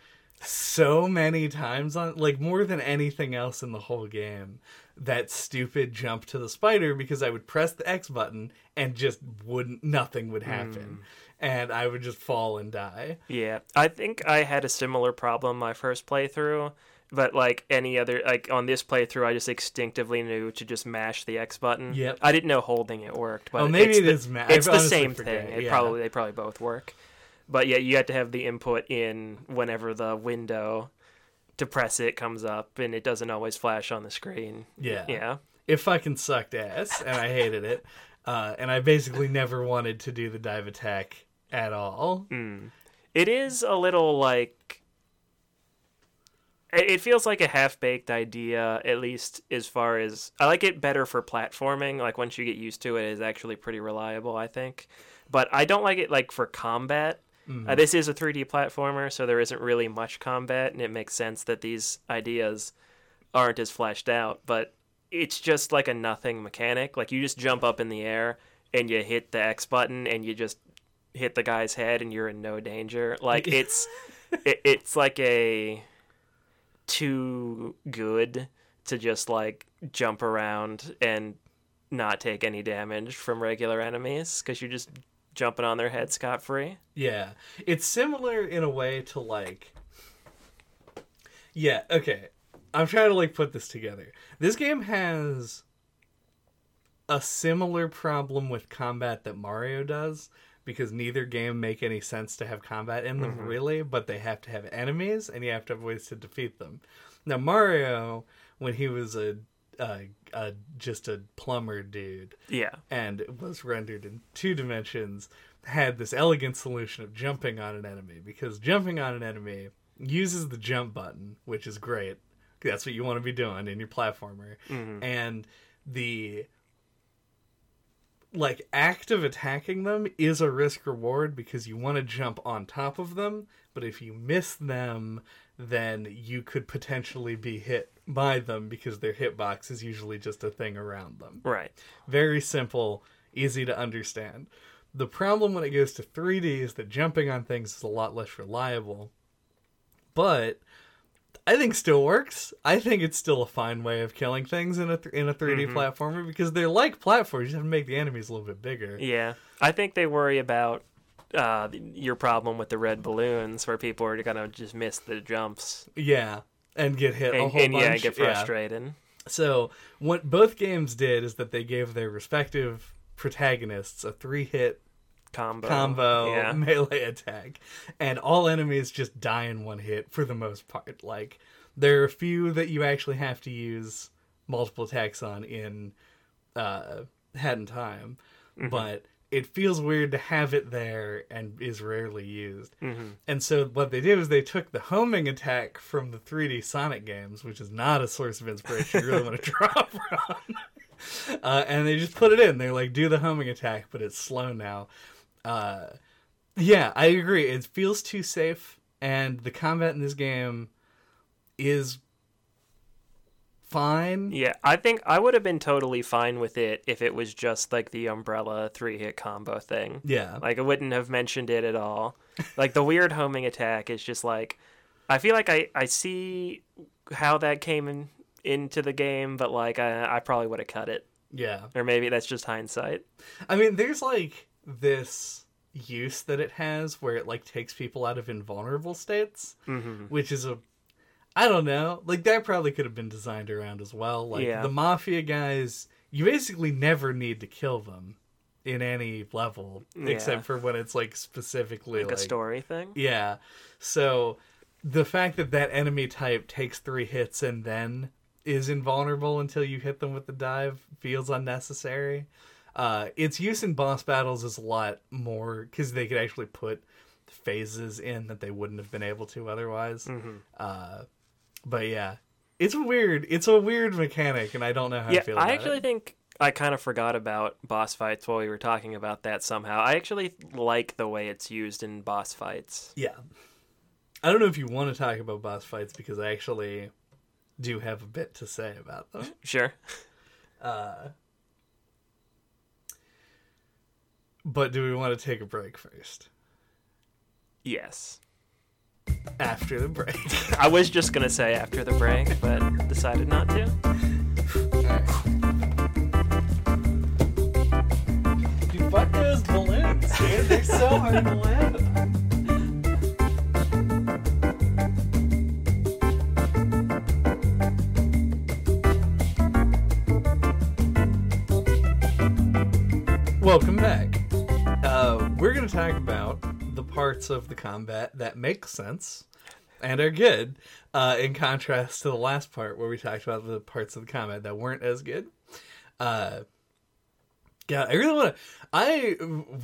Speaker 1: so many times on like more than anything else in the whole game. That stupid jump to the spider because I would press the X button and just wouldn't nothing would happen. Hmm. And I would just fall and die.
Speaker 2: Yeah, I think I had a similar problem my first playthrough, but like any other, like on this playthrough, I just instinctively knew to just mash the X button.
Speaker 1: Yep.
Speaker 2: I didn't know holding it worked, but
Speaker 1: Oh, maybe
Speaker 2: it's
Speaker 1: it
Speaker 2: the,
Speaker 1: is ma-
Speaker 2: It's the same
Speaker 1: forget,
Speaker 2: thing. It
Speaker 1: yeah.
Speaker 2: probably they probably both work, but yeah, you have to have the input in whenever the window to press it comes up and it doesn't always flash on the screen.
Speaker 1: Yeah.
Speaker 2: Yeah.
Speaker 1: It fucking sucked ass, and I hated it. Uh, and I basically never wanted to do the dive attack at all.
Speaker 2: It is a little like it it feels like a half-baked idea at least as far as I like it better for platforming like once you get used to it it's actually pretty reliable I think but I don't like it like for combat uh, this is a 3D platformer so there isn't really much combat and it makes sense that these ideas aren't as fleshed out but it's just like a nothing mechanic like you just jump up in the air and you hit the X button and you just hit the guy's head and you're in no danger. Like it's it, it's like a too good to just like jump around and not take any damage from regular enemies because you're just jumping on their head scot free.
Speaker 1: Yeah. It's similar in a way to like Yeah, okay. I'm trying to like put this together. This game has a similar problem with combat that Mario does because neither game make any sense to have combat in them mm-hmm. really, but they have to have enemies and you have to have ways to defeat them. Now Mario when he was a uh, uh, just a plumber dude.
Speaker 2: Yeah.
Speaker 1: and it was rendered in two dimensions had this elegant solution of jumping on an enemy because jumping on an enemy uses the jump button which is great. That's what you want to be doing in your platformer. And the like act of attacking them is a risk reward because you want to jump on top of them but if you miss them then you could potentially be hit by them because their hitbox is usually just a thing around them
Speaker 2: Right.
Speaker 1: very simple, easy to understand. The problem when it goes to 3D is that jumping on things is a lot less reliable. But I think still works. I think it's still a fine way of killing things in a th- in a 3D platformer because they're like platforms. You have to make the enemies a little bit bigger.
Speaker 2: Yeah. I think they worry about uh, your problem with the red balloons where people are gonna just miss the jumps
Speaker 1: Yeah, and get hit a
Speaker 2: and,
Speaker 1: whole
Speaker 2: and
Speaker 1: bunch.
Speaker 2: yeah get frustrated.
Speaker 1: So what both games did is that they gave their respective protagonists a three-hit
Speaker 2: Combo.
Speaker 1: combo
Speaker 2: Yeah.
Speaker 1: melee attack and all enemies just die in one hit for the most part like there are a few that you actually have to use multiple attacks on in uh hat in time but it feels weird to have it there and is rarely used and so what they did is they took the homing attack from the 3d sonic games which is not a source of inspiration you really want to draw from uh, and they just put it in. They're like, do the homing attack, but it's slow now. Uh, yeah, I agree. It feels too safe, and the combat in this game is fine.
Speaker 2: Yeah, I think I would have been totally fine with it if it was just like the umbrella three hit combo thing.
Speaker 1: Yeah,
Speaker 2: Like I wouldn't have mentioned it at all. Like the weird homing attack is just like I feel like I, I see how that came in, into the game, but like I, I probably would have cut it.
Speaker 1: yeah.
Speaker 2: Or maybe that's just hindsight.
Speaker 1: I mean, there's like this use that it has where it like takes people out of invulnerable states,
Speaker 2: Mm-hmm.
Speaker 1: which is a I don't know. Like that probably could have been designed around as well. Like
Speaker 2: Yeah.
Speaker 1: the mafia guys, you basically never need to kill them in any level
Speaker 2: Yeah.
Speaker 1: except for when it's like specifically
Speaker 2: Like,
Speaker 1: like,
Speaker 2: a story thing.
Speaker 1: Yeah. So the fact that that enemy type takes 3 hits and then is invulnerable until you hit them with the dive feels unnecessary. Uh, its use in boss battles is a lot more because they could actually put phases in that they wouldn't have been able to otherwise. Uh, but yeah, it's weird. It's a weird mechanic, and I don't know how
Speaker 2: yeah,
Speaker 1: to feel about it.
Speaker 2: I actually
Speaker 1: it.
Speaker 2: think I kind of forgot about boss fights while we were talking about that somehow. I actually like the way it's used in boss fights.
Speaker 1: Yeah, I don't know if you want to talk about boss fights because I actually do have a bit to say about them.
Speaker 2: Sure.
Speaker 1: Uh, but do we want to take a break first?
Speaker 2: Yes.
Speaker 1: After the break.
Speaker 2: I was just gonna say after the break, but decided not to.
Speaker 1: Dude, fuck those balloons, dude. They're so hard to land. Welcome back. Uh, we're going to talk about the parts of the combat that make sense and are good. Uh, in contrast to the last part where we talked about the parts of the combat that weren't as good. Uh, God, I really want to. I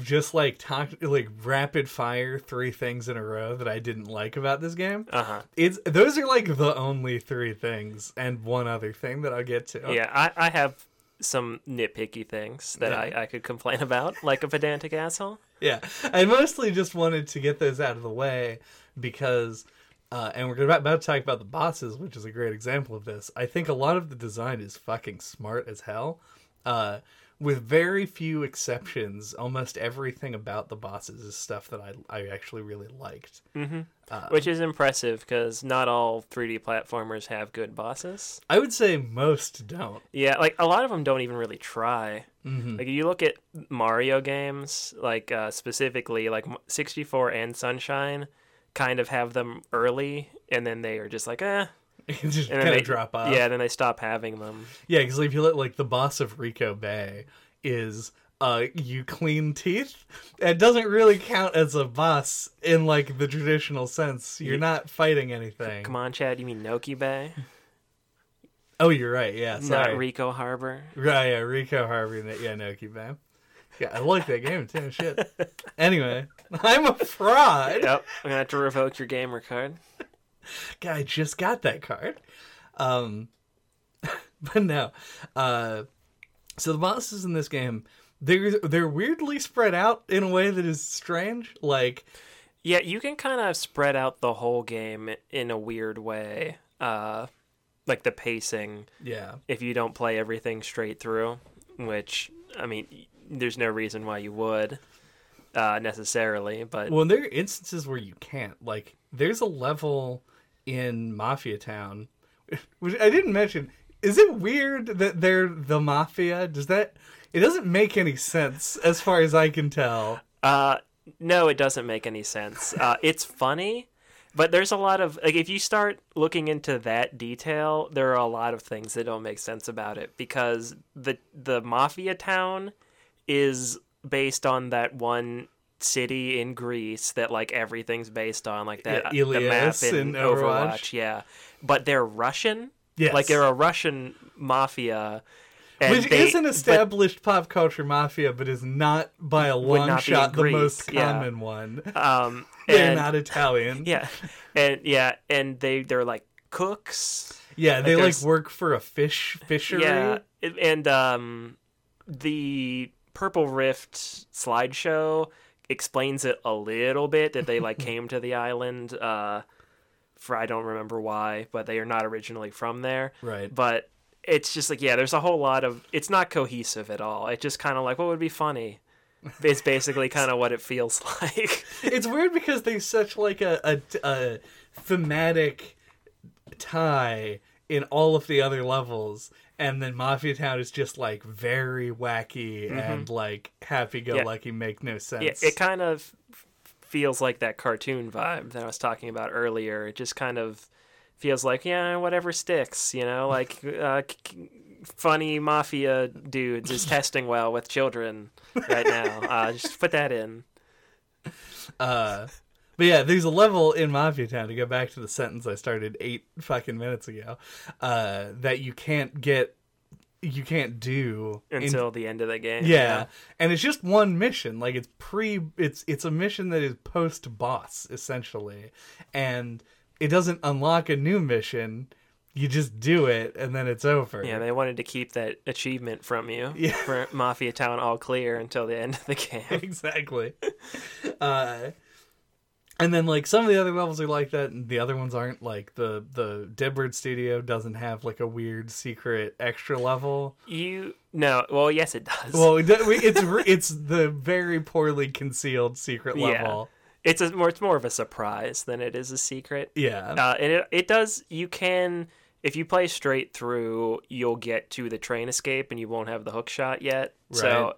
Speaker 1: just like talk like rapid fire three things in a row that I didn't like about this game.
Speaker 2: Uh huh.
Speaker 1: It's those are like the only three things, and one other thing that I'll get to.
Speaker 2: Yeah, I, I have some nitpicky things that
Speaker 1: Yeah.
Speaker 2: I, I could complain about, like a pedantic asshole.
Speaker 1: Yeah, I mostly just wanted to get those out of the way because, uh, and we're about, about to talk about the bosses, which is a great example of this. I think a lot of the design is fucking smart as hell. Uh, with very few exceptions, almost everything about the bosses is stuff that I, I actually really liked.
Speaker 2: Which is impressive because not all 3D platformers have good bosses.
Speaker 1: I would say most don't.
Speaker 2: Yeah, like a lot of them don't even really try.
Speaker 1: Mm-hmm.
Speaker 2: Like you look at Mario games, like uh, specifically like 64 and Sunshine, kind of have them early, and then they are just like, eh,
Speaker 1: just
Speaker 2: and
Speaker 1: kind
Speaker 2: then they
Speaker 1: of drop off.
Speaker 2: Yeah, then they stop having them.
Speaker 1: Yeah, because if you look like the boss of Ricco Bay is uh you clean teeth. It doesn't really count as a boss in like the traditional sense. You're not fighting anything.
Speaker 2: Come on, Chad, you mean Noki Bay,
Speaker 1: Oh, you're right. Yeah, sorry.
Speaker 2: not Ricco Harbor?
Speaker 1: right, yeah, Rico Harvey. Yeah, Noki Bay. Yeah, I like that game too. Shit. Anyway, I'm a fraud.
Speaker 2: Yep, I'm gonna have to revoke your gamer card.
Speaker 1: God, I just got that card. Um, but no. Uh, so the bosses in this game, they're they're weirdly spread out in a way that is strange. Like,
Speaker 2: Yeah, you can kind of spread out the whole game in a weird way. Uh, like the pacing,
Speaker 1: yeah,
Speaker 2: if you don't play everything straight through, which I mean, there's no reason why you would uh, necessarily, but
Speaker 1: well, there are instances where you can't. Like, there's a level in Mafia Town, which I didn't mention. Is it weird that they're the mafia? Does that? It doesn't make any sense as far as I can tell.
Speaker 2: Uh, no, it doesn't make any sense. Uh, it's funny, but there's a lot of like if you start looking into that detail, there are a lot of things that don't make sense about it because the the mafia town is based on that one city in Greece that like everything's based on, like that
Speaker 1: Yeah,
Speaker 2: the map in
Speaker 1: in
Speaker 2: Overwatch.
Speaker 1: Overwatch.
Speaker 2: Yeah, but they're Russian.
Speaker 1: Yes.
Speaker 2: like they're a Russian mafia. And
Speaker 1: Which
Speaker 2: they-
Speaker 1: is an
Speaker 2: but-
Speaker 1: established pop culture mafia, but is not by a long shot the most
Speaker 2: yeah.
Speaker 1: common one.
Speaker 2: um,
Speaker 1: They're
Speaker 2: and-
Speaker 1: not Italian.
Speaker 2: Yeah, and yeah, and they they're like cooks.
Speaker 1: Yeah, they
Speaker 2: Like,
Speaker 1: like work for a fish fishery.
Speaker 2: Yeah, and um, the Purple Rift slideshow explains it a little bit that they like came to the island. Uh, for I don't remember why, but they are not originally from there.
Speaker 1: Right.
Speaker 2: But it's just like yeah, there's a whole lot of. It's not cohesive at all. It's just kind of like what would be funny. It's basically kind of what it feels like.
Speaker 1: It's weird because there's such like a, a, a thematic tie in all of the other levels, and then Mafia Town is just like very wacky and like happy-go-lucky, make no sense.
Speaker 2: Mm-hmm. Yeah, it kind of feels like that cartoon vibe that I was talking about earlier. It just kind of feels like, yeah, whatever sticks, you know, like uh, funny mafia dudes is testing well with children right now. Uh, just put that in.
Speaker 1: Uh, but yeah, there's a level in Mafia Town to go back to the sentence I started eight fucking minutes ago. Uh, that you can't get, you can't do in-
Speaker 2: Until the end of the game.
Speaker 1: yeah. and it's just one mission. Like it's pre, it's it's a mission that is post boss essentially, and it doesn't unlock a new mission. You just do it, and then it's over.
Speaker 2: Yeah, they wanted to keep that achievement from you
Speaker 1: Yeah.
Speaker 2: for Mafia Town all clear until the end of the game.
Speaker 1: exactly. Uh, and then like some of the other levels are like that, and the other ones aren't. Like the the Deadbird Studio doesn't have like a weird secret extra level.
Speaker 2: You no, well, yes, it does.
Speaker 1: Well, it's it's the very poorly concealed secret level Yeah.
Speaker 2: It's a more it's more of a surprise than it is a secret.
Speaker 1: Yeah.
Speaker 2: Uh, and it it does. You can if you play straight through, you'll get to the train escape, and you won't have the hook shot yet.
Speaker 1: Right.
Speaker 2: So,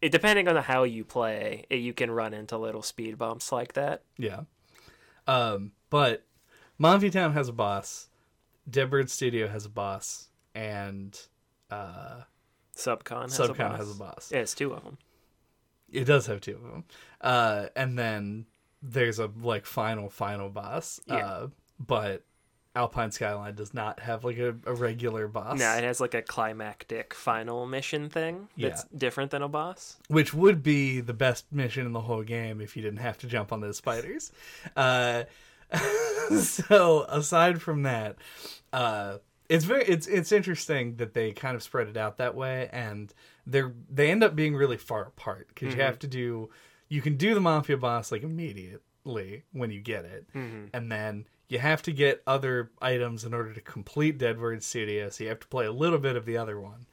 Speaker 2: it depending on how you play, it, you can run into little speed bumps like that.
Speaker 1: Yeah. Um, but Mafia Town has a boss, Deadbird Studio has a boss, and uh,
Speaker 2: Subcon has
Speaker 1: Subcon
Speaker 2: a boss.
Speaker 1: has a boss.
Speaker 2: Yeah, it's two of them.
Speaker 1: It does have two of them. Uh, and then there's a like final final boss.
Speaker 2: Yeah.
Speaker 1: Uh, but Alpine Skyline does not have like a, a regular boss.
Speaker 2: No, it has like a climactic final mission thing that's different than a boss.
Speaker 1: which would be the best mission in the whole game if you didn't have to jump on those spiders. Uh, so aside from that, uh, it's very it's it's interesting that they kind of spread it out that way, and they're they end up being really far apart because you mm-hmm. have to do you can do the mafia boss like immediately when you get it, mm-hmm. and then you have to get other items in order to complete Deadbird Studio. So you have to play a little bit of the other one.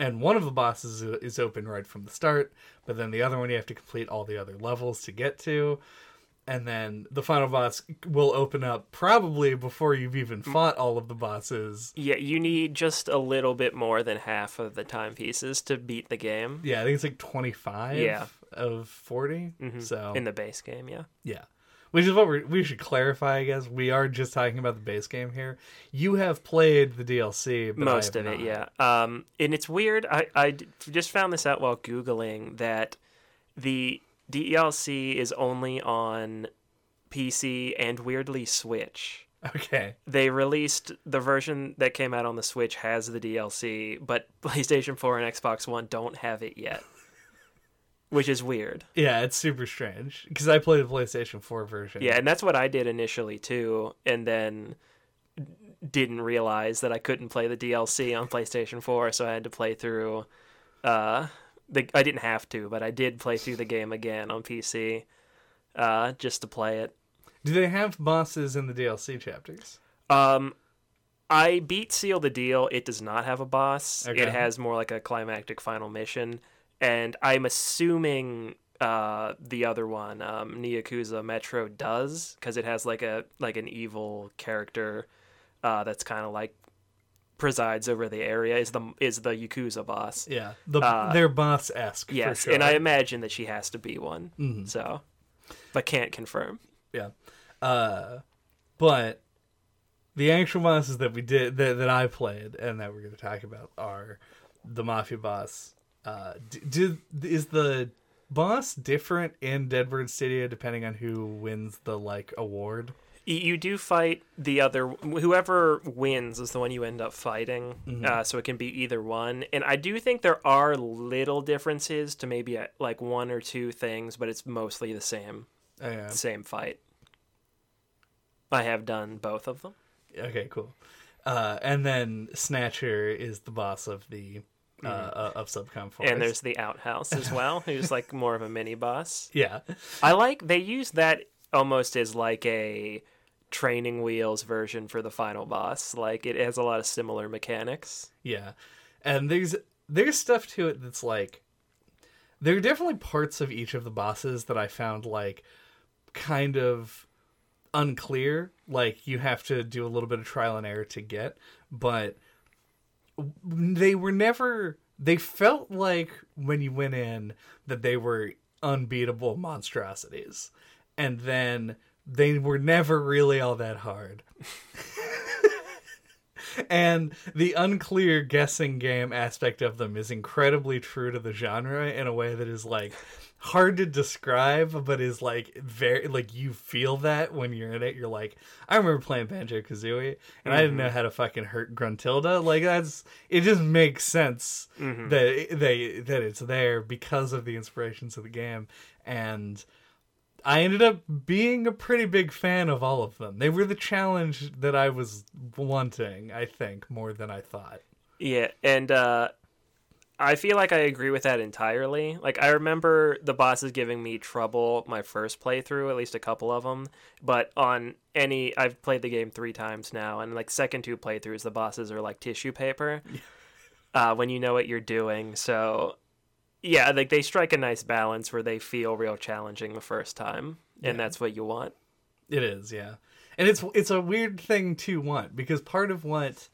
Speaker 1: And one of the bosses is- is open right from the start but then the other one you have to complete all the other levels to get to and then the final boss will open up probably before you've even fought all of the bosses
Speaker 2: Yeah, you need just a little bit more than half of the timepieces to beat the game
Speaker 1: yeah i think it's like 25
Speaker 2: Yeah.
Speaker 1: of 40 so
Speaker 2: in the base game. Yeah.
Speaker 1: yeah which is what we we should clarify i guess we are just talking about the base game here you have played the dlc
Speaker 2: most of it
Speaker 1: not.
Speaker 2: yeah um and it's weird I, I just found this out while googling that the dlc is only on pc and weirdly switch.
Speaker 1: Okay.
Speaker 2: They released the version that came out on the switch has the dlc but playstation 4 and xbox one don't have it yet. Which is weird.
Speaker 1: Yeah it's super strange because i played the playstation 4 version.
Speaker 2: Yeah and that's what i did initially too and then didn't realize that i couldn't play the dlc on playstation 4 so i had to play through uh the, i didn't have to but i did play through the game again on pc uh just to play it.
Speaker 1: Do they have bosses in the dlc chapters?
Speaker 2: Um i beat seal the deal. It does not have a boss.
Speaker 1: Okay.
Speaker 2: it has more like a climactic final mission. And i'm assuming uh the other one um metro does because it has like a like an evil character uh that's kind of like presides over the area is the is the yakuza boss
Speaker 1: Yeah, the
Speaker 2: Uh,
Speaker 1: their boss esque.
Speaker 2: yes
Speaker 1: for sure.
Speaker 2: and i imagine that she has to be one
Speaker 1: Mhm.
Speaker 2: so but can't confirm
Speaker 1: yeah, uh, but the actual bosses that we did that, that I played and that we're going to talk about are the mafia boss. Uh, d- did is the boss different in Deadbird Studio depending on who wins the like award?
Speaker 2: You do fight the other whoever wins is the one you end up fighting
Speaker 1: Mm-hmm.
Speaker 2: uh, so it can be either one and i do think there are little differences to maybe uh, like one or two things but it's mostly the same
Speaker 1: Oh, yeah.
Speaker 2: same fight i have done both of them
Speaker 1: Okay, cool. Uh, and then Snatcher is the boss of the uh, uh, of Subcon Forest.
Speaker 2: Mm-hmm. and there's the outhouse as well who's like more of a mini boss
Speaker 1: yeah,
Speaker 2: i like they use that almost as like a training wheels version for the final boss like it has a lot of similar mechanics
Speaker 1: Yeah. And there's there's stuff to it that's like there are definitely parts of each of the bosses that I found like kind of unclear. Like you have to do a little bit of trial and error to get, but they were never they felt like when you went in that they were unbeatable monstrosities. And then they were never really all that hard. And the unclear guessing game aspect of them is incredibly true to the genre in a way that is like hard to describe but is like very like you feel that when you're in it. You're like i remember playing banjo kazooie and i didn't know mm-hmm. how to fucking hurt gruntilda. Like that's it just makes sense mm-hmm. that they that it's there because of the inspirations of the game. And I ended up being a pretty big fan of all of them. They were the challenge that I was wanting, I think, more than I thought.
Speaker 2: Yeah, and uh, I feel like I agree with that entirely. Like I remember the bosses giving me trouble my first playthrough, at least a couple of them. But on any, I've played the game three times now, and like second two playthroughs, the bosses are like tissue paper. uh, when you know what you're doing, so yeah, like they strike a nice balance where they feel real challenging the first time, and
Speaker 1: Yeah.
Speaker 2: that's what you want.
Speaker 1: It is, yeah. And it's it's a weird thing to want because part of what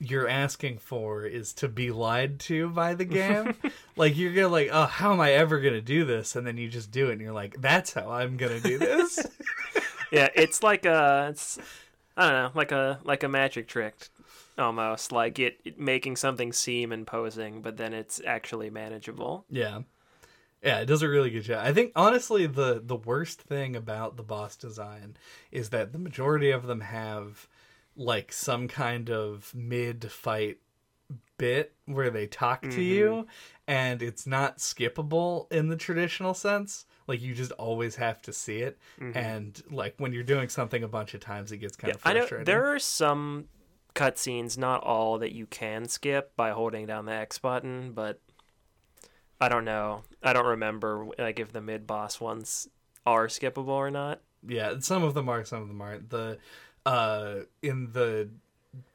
Speaker 1: you're asking for is to be lied to by the game. like you're gonna like, oh, how am I ever gonna do this? And then you just do it, and you're like, that's how I'm gonna do this.
Speaker 2: yeah, it's like a, it's, I don't know, like a like a magic trick, almost like it, it making something seem imposing, but then it's actually manageable.
Speaker 1: Yeah. Yeah, it does a really good job. I think honestly the the worst thing about the boss design is that the majority of them have like some kind of mid fight bit where they talk to you mm-hmm. and it's not skippable in the traditional sense. Like you just always have to see it mm-hmm. and like when you're doing something a bunch of times it gets kind of
Speaker 2: I know
Speaker 1: frustrating.
Speaker 2: there are some cutscenes, not all that you can skip by holding down the X button, but I don't know. I don't remember like if the mid boss ones are skippable or not.
Speaker 1: Yeah, some of them are, some of them aren't. The uh in the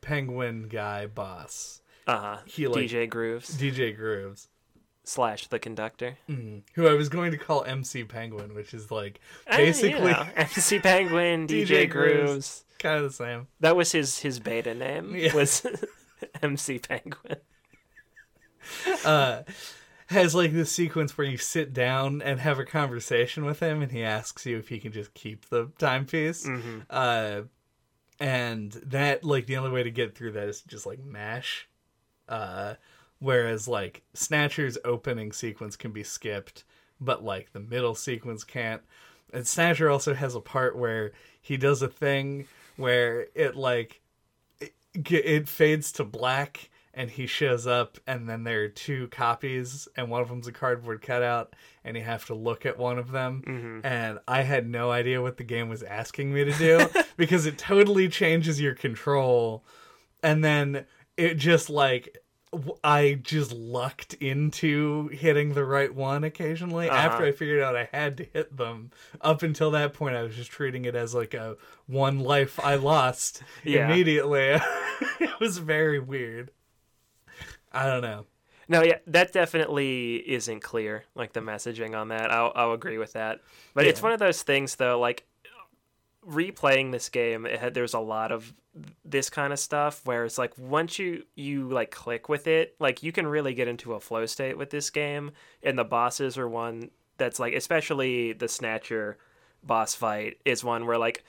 Speaker 1: penguin guy boss,
Speaker 2: Uh huh.
Speaker 1: He, like-
Speaker 2: DJ Grooves
Speaker 1: DJ Grooves,
Speaker 2: slash the conductor.
Speaker 1: who I was going to call MC Penguin, which is like
Speaker 2: you
Speaker 1: basically
Speaker 2: know, MC Penguin, DJ,
Speaker 1: DJ
Speaker 2: Grooves.
Speaker 1: Grooves. kind of the same.
Speaker 2: That was his his beta name.
Speaker 1: Yeah.
Speaker 2: Was MC Penguin.
Speaker 1: Uh has like this sequence where you sit down and have a conversation with him and he asks you if he can just keep the timepiece.
Speaker 2: Mm-hmm.
Speaker 1: Uh and that like the only way to get through that is to just like mash. Uh whereas like Snatcher's opening sequence can be skipped, but like the middle sequence can't. And Snatcher also has a part where he does a thing where it like it, it fades to black and he shows up and then there are two copies and one of them's a cardboard cutout and you have to look at one of them. Mm-hmm. And i had no idea what the game was asking me to do because it totally changes your control. And then it just like I just lucked into hitting the right one occasionally uh-huh. after I figured out I had to hit them. Up until that point, I was just treating it as like a one life I lost
Speaker 2: Yeah.
Speaker 1: immediately. it was very weird. I don't know.
Speaker 2: No, yeah, that definitely isn't clear. Like the messaging on that, I'll I'll agree with that. But it's one of those things, though. Like replaying this game, it had there's a lot of this kind of stuff where it's like once you you like click with it, like you can really get into a flow state with this game. And the bosses are one that's like, especially the Snatcher boss fight is one where like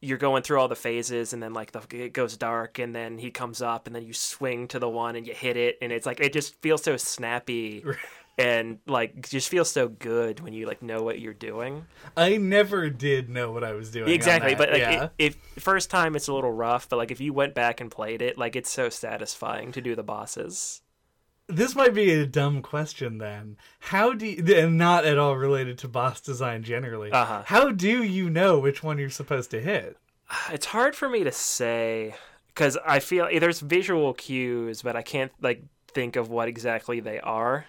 Speaker 2: you're going through all the phases and then like the, it goes dark and then he comes up and then you swing to the one and you hit it and it's like it just feels so snappy and like just feels so good when you like know what you're doing
Speaker 1: I never did know what I was doing.
Speaker 2: exactly but like
Speaker 1: yeah.
Speaker 2: if first time it's a little rough but like if you went back and played it like it's so satisfying to do the bosses
Speaker 1: This might be a dumb question then. How do you, and not at all related to boss design generally.
Speaker 2: Uh-huh.
Speaker 1: How do you know which one you're supposed to hit?
Speaker 2: it's hard for me to say because i feel there's visual cues but i can't like think of what exactly they are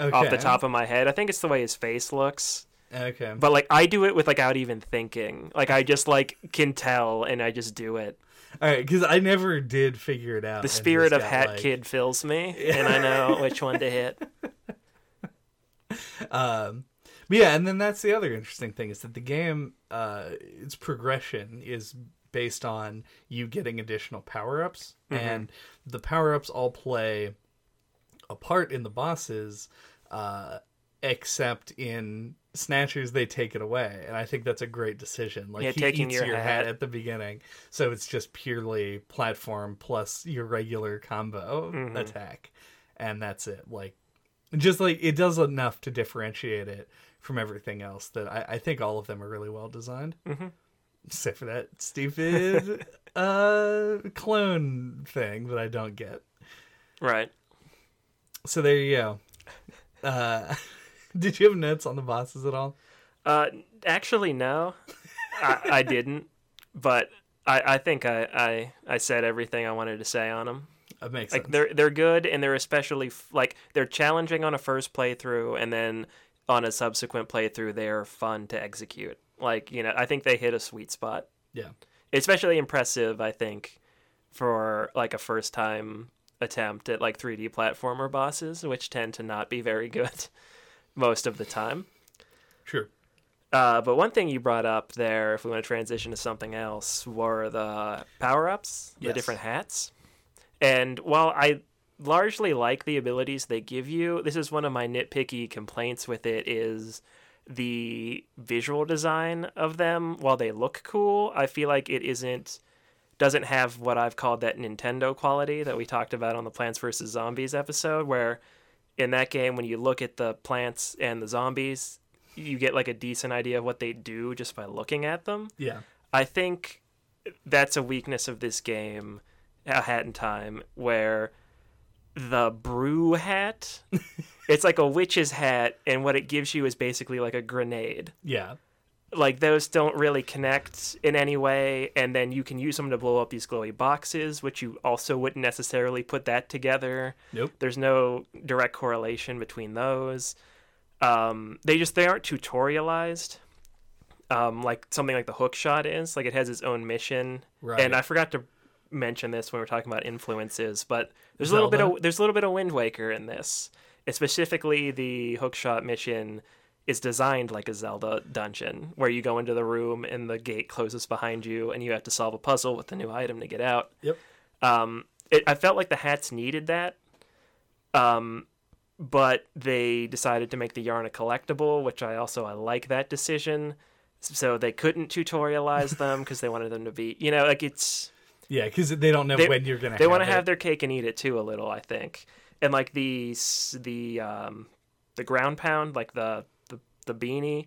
Speaker 1: Okay.
Speaker 2: off the top of my head i think it's the way his face looks
Speaker 1: Okay.
Speaker 2: but like I do it with without even thinking. Like I just like can tell and I just do it.
Speaker 1: All right, because I never did figure it out.
Speaker 2: The spirit of
Speaker 1: got,
Speaker 2: Hat
Speaker 1: like-
Speaker 2: Kid fills me, and I know which one to hit.
Speaker 1: Um, but yeah, and then that's the other interesting thing is that the game, uh, its progression is based on you getting additional power ups, and the power ups all play a part in the bosses, uh, except in snatchers they take it away, and I think that's a great decision. Like
Speaker 2: Yeah,
Speaker 1: he
Speaker 2: taking
Speaker 1: eats
Speaker 2: your
Speaker 1: your
Speaker 2: hat.
Speaker 1: hat at the beginning, so it's just purely platform plus your regular combo
Speaker 2: Mm-hmm.
Speaker 1: attack, and that's it. Like just like it does enough to differentiate it from everything else that I, I think all of them are really well designed. Mm-hmm. Except for that stupid uh clone thing that I don't get.
Speaker 2: Right.
Speaker 1: So there you go. Uh did you have notes on the bosses at all?
Speaker 2: Uh, actually, no, I, I didn't. But I, I think I, I, I said everything I wanted to say on them.
Speaker 1: That makes
Speaker 2: Like
Speaker 1: sense.
Speaker 2: they're they're good, and they're especially f- like they're challenging on a first playthrough, and then on a subsequent playthrough, they're fun to execute. Like you know, I think they hit a sweet spot.
Speaker 1: Yeah.
Speaker 2: especially impressive i think for like a first time attempt at like 3d platformer bosses which tend to not be very good most of the time.
Speaker 1: Sure.
Speaker 2: uh, but one thing you brought up there if we want to transition to something else were the power-ups the different hats. And while i largely like the abilities they give you this is one of my nitpicky complaints with it is the visual design of them. While they look cool i feel like it isn't doesn't have what i've called that nintendo quality that we talked about on the plants vs zombies episode where in that game, when you look at the plants and the zombies, you get like a decent idea of what they do just by looking at them.
Speaker 1: Yeah.
Speaker 2: I think that's a weakness of this game, A Hat in Time, where the brew hat, it's like a witch's hat, and what it gives you is basically like a grenade.
Speaker 1: Yeah.
Speaker 2: Like those don't really connect in any way, and then you can use them to blow up these glowy boxes, which you also wouldn't necessarily put that together.
Speaker 1: Nope.
Speaker 2: There's no direct correlation between those. Um, they just they aren't tutorialized um, like something like the hook shot is. Like it has its own mission.
Speaker 1: Right.
Speaker 2: And I forgot to mention this when we are talking about influences, but there's a little bit of there's a little bit of Wind Waker in this. It's specifically the hook shot mission is designed like a Zelda dungeon where you go into the room and the gate closes behind you and you have to solve a puzzle with a new item to get out.
Speaker 1: Yep.
Speaker 2: Um, it, I felt like the hats needed that. Um, but they decided to make the yarn a collectible, which I also I like that decision. So they couldn't tutorialize them because they wanted them to be, you know, like it's
Speaker 1: Yeah, because they don't know
Speaker 2: They-
Speaker 1: when you're gonna.
Speaker 2: they want to have their cake and eat it too a little, I think. And like the the um the ground pound, like the the, the beanie,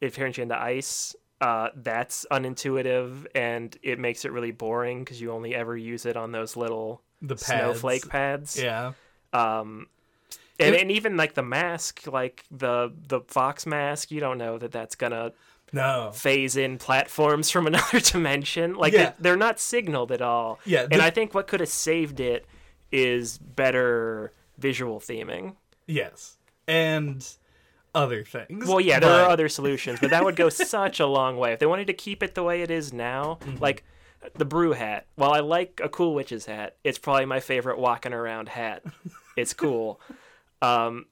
Speaker 2: it turns you into ice. Uh, that's unintuitive and it makes it really boring because you only ever use it on those little
Speaker 1: the pads.
Speaker 2: snowflake pads.
Speaker 1: Yeah.
Speaker 2: Um, and,
Speaker 1: It-
Speaker 2: and even like the mask, like the the fox mask, you don't know that that's gonna
Speaker 1: No.
Speaker 2: phase in platforms from another dimension. Like
Speaker 1: Yeah.
Speaker 2: they, they're not signaled at all.
Speaker 1: Yeah,
Speaker 2: and I think what could have saved it is better visual theming.
Speaker 1: Yes. And other things.
Speaker 2: Well, yeah, there
Speaker 1: but-
Speaker 2: are other solutions, but that would go such a long way if they wanted to keep it the way it is now.
Speaker 1: Mm-hmm.
Speaker 2: Like the brew hat. While I like a cool witch's hat, it's probably my favorite walking around hat. It's cool. um,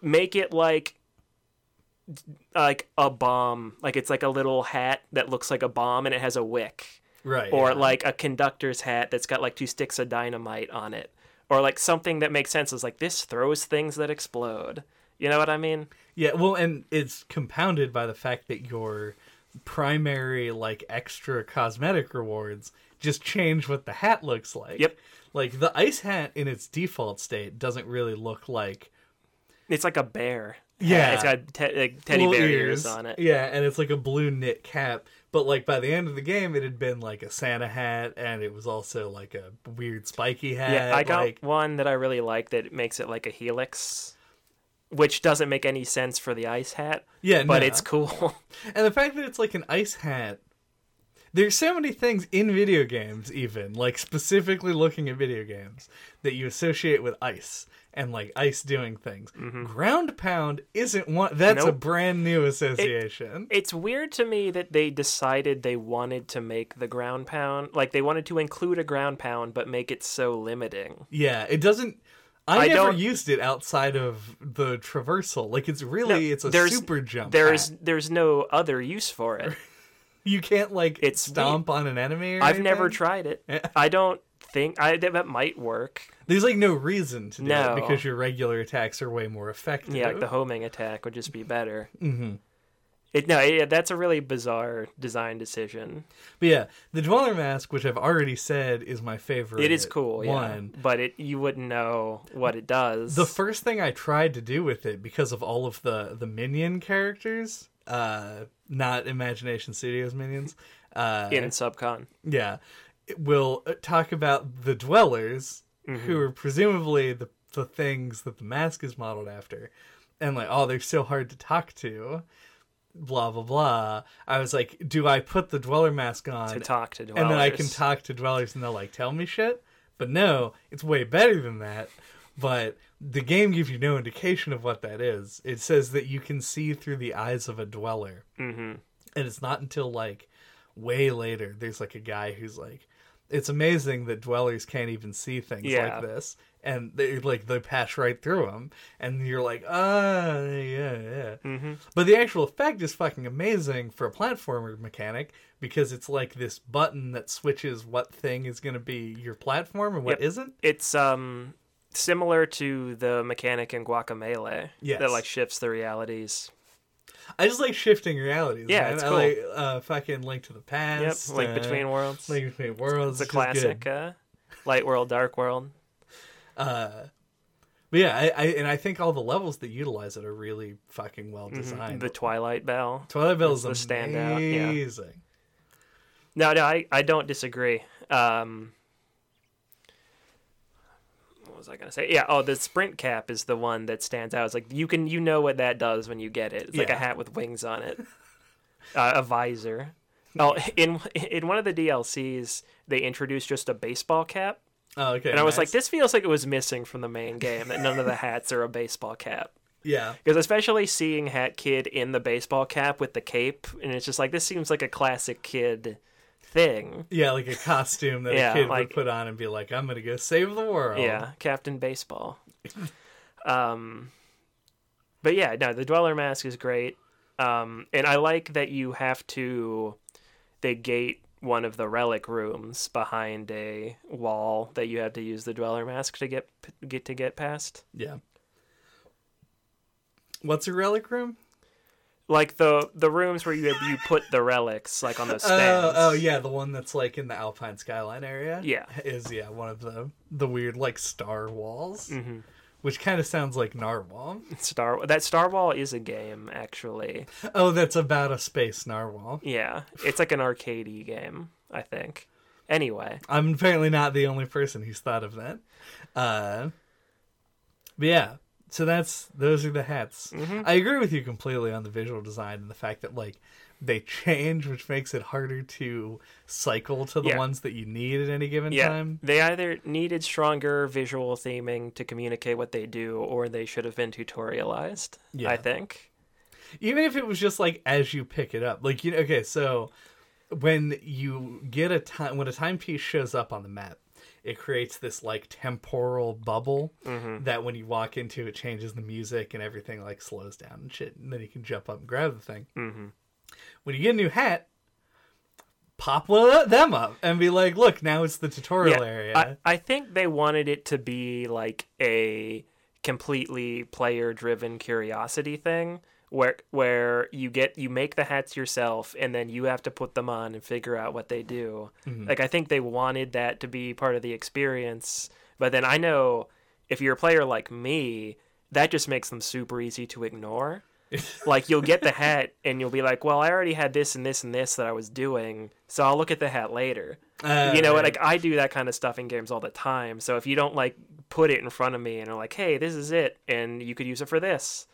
Speaker 2: make it like like a bomb. Like it's like a little hat that looks like a bomb and it has a wick.
Speaker 1: Right.
Speaker 2: Or
Speaker 1: yeah.
Speaker 2: like a conductor's hat that's got like two sticks of dynamite on it. Or like something that makes sense is like this throws things that explode. You know what I mean?
Speaker 1: Yeah, well, and it's compounded by the fact that your primary, like, extra cosmetic rewards just change what the hat looks like.
Speaker 2: Yep.
Speaker 1: Like, the ice hat in its default state doesn't really look like.
Speaker 2: It's like a bear.
Speaker 1: Yeah.
Speaker 2: It's got te- like teddy
Speaker 1: little
Speaker 2: bear ears on it.
Speaker 1: Yeah, and it's like a blue knit cap. But, like, by the end of the game, it had been like a Santa hat, and it was also like a weird spiky hat.
Speaker 2: Yeah, I got
Speaker 1: like,
Speaker 2: one that I really like that makes it like a helix, which doesn't make any sense for the ice hat,
Speaker 1: yeah,
Speaker 2: but
Speaker 1: no.
Speaker 2: it's cool.
Speaker 1: And the fact that it's like an ice hat. There's so many things in video games, even like specifically looking at video games, that you associate with ice and like ice doing things. Ground pound isn't one. That's a
Speaker 2: Mm-hmm.
Speaker 1: Brand new association.
Speaker 2: it's weird to me that they decided they wanted to make the ground pound like they wanted to include a ground pound but make it so limiting.
Speaker 1: yeah, it doesn't. I,
Speaker 2: I
Speaker 1: never
Speaker 2: don't-
Speaker 1: used it outside of the traversal. Like it's really it's a
Speaker 2: there's-
Speaker 1: super jump.
Speaker 2: There's
Speaker 1: hat.
Speaker 2: there's no other use for it.
Speaker 1: you can't like
Speaker 2: it's
Speaker 1: stomp on an enemy. Or
Speaker 2: I've never tried it. I don't think I that might work.
Speaker 1: There's like no reason to do
Speaker 2: No.
Speaker 1: it because your regular attacks are way more effective.
Speaker 2: Yeah, like the homing attack would just be better. Mm-hmm. It no, yeah, that's a really bizarre design decision.
Speaker 1: But yeah, the Dweller Mask, which I've already said is my favorite.
Speaker 2: It is cool, yeah,
Speaker 1: One.
Speaker 2: but it you wouldn't know what it does.
Speaker 1: The first thing I tried to do with it, because of all of the the minion characters, uh, not Illumination Studios minions, uh,
Speaker 2: in Subcon.
Speaker 1: yeah, will uh, talk about the Dwellers,
Speaker 2: Mm-hmm.
Speaker 1: who are presumably the the things that the mask is modeled after, and like, oh, they're so hard to talk to. Blah blah blah. I was like, do I put the Dweller mask on
Speaker 2: to talk to dwellers.
Speaker 1: and then I can talk to dwellers and they'll like tell me shit. But no, it's way better than that. But the game gives you no indication of what that is. It says that you can see through the eyes of a dweller.
Speaker 2: Mm-hmm.
Speaker 1: And it's not until like way later there's like a guy who's like it's amazing that dwellers can't even see things
Speaker 2: Yeah.
Speaker 1: like this and they like they pass right through them and you're like ah yeah yeah
Speaker 2: Mm-hmm.
Speaker 1: but the actual effect is fucking amazing for a platformer mechanic because it's like this button that switches what thing is going to be your platform and what
Speaker 2: Yep.
Speaker 1: not
Speaker 2: It's um similar to the mechanic in Guacamelee
Speaker 1: Yes.
Speaker 2: that like shifts the realities.
Speaker 1: I just like shifting realities.
Speaker 2: Yeah,
Speaker 1: man.
Speaker 2: it's
Speaker 1: I
Speaker 2: cool.
Speaker 1: like uh, fucking Link to the
Speaker 2: Yep,
Speaker 1: Past.
Speaker 2: Link
Speaker 1: uh,
Speaker 2: Between Worlds.
Speaker 1: Link Between Worlds.
Speaker 2: it's a
Speaker 1: is just good.
Speaker 2: classic. Uh, Light World, Dark World.
Speaker 1: Uh, But yeah, I, I and I think all the levels that utilize it are really fucking well designed.
Speaker 2: The Twilight Bell.
Speaker 1: Twilight Bell is
Speaker 2: the standout, yeah.
Speaker 1: amazing.
Speaker 2: No, no, I, I don't disagree. Um, was I gonna say? Yeah, oh, the sprint cap is the one that stands out. It's like you can you know what that does when you get it. It's like a hat with wings on it, uh, a visor. Oh, in in one of the DLCs, they introduced just a baseball cap,
Speaker 1: Oh, okay.
Speaker 2: and I was like, this feels like it was missing from the main game. That none of the hats are a baseball cap.
Speaker 1: yeah,
Speaker 2: Because especially seeing Hat Kid in the baseball cap with the cape, and it's just like this seems like a classic kid thing.
Speaker 1: yeah, like a costume that
Speaker 2: Yeah,
Speaker 1: a kid
Speaker 2: like-
Speaker 1: would put on and be like, "I'm gonna go save the world."
Speaker 2: Yeah, Captain Baseball. um, but yeah, no, the Dweller Mask is great, um, and I like that you have to they gate one of the relic rooms behind a wall that you have to use the Dweller Mask to get get to get past.
Speaker 1: yeah. What's a relic room?
Speaker 2: Like the the rooms where you you put the relics, like on the
Speaker 1: Oh,
Speaker 2: stands.
Speaker 1: oh yeah, the one that's like in the Alpine skyline area.
Speaker 2: Yeah.
Speaker 1: is yeah one of the the weird like star walls,
Speaker 2: hmm
Speaker 1: which kind of sounds like narwhal.
Speaker 2: Star that Starwhal is a game actually.
Speaker 1: Oh, that's about a space narwhal.
Speaker 2: Yeah, it's like an arcadey game, I think. Anyway,
Speaker 1: I'm apparently not the only person who's thought of that. Uh, but yeah, so that's those are the hats.
Speaker 2: Mm-hmm.
Speaker 1: I agree with you completely on the visual design and the fact that like they change, which makes it harder to cycle to the
Speaker 2: Yeah.
Speaker 1: ones that you need at any given
Speaker 2: yeah,
Speaker 1: time.
Speaker 2: they either needed stronger visual theming to communicate what they do, or they should have been tutorialized.
Speaker 1: Yeah.
Speaker 2: I think.
Speaker 1: even if it was just like as you pick it up like you know okay so when you get a time when a timepiece shows up on the map it creates this like temporal bubble that when you walk into it changes the music and everything like slows down and shit and then you can jump up and grab the thing.
Speaker 2: Hmm
Speaker 1: when you get a new hat pop them up and be like look now it's the tutorial area.
Speaker 2: I, I think they wanted it to be like a completely player driven curiosity thing where where you get you make the hats yourself and then you have to put them on and figure out what they do. Like I think they wanted that to be part of the experience. But then I know if you're a player like me, that just makes them super easy to ignore. like you'll get the hat and you'll be like, "Well, I already had this and this and this that I was doing, so I'll look at the hat later."
Speaker 1: Uh,
Speaker 2: you know
Speaker 1: right.
Speaker 2: like i do that kind of stuff in games all the time so if you don't like put it in front of me and are like hey this is it and you could use it for this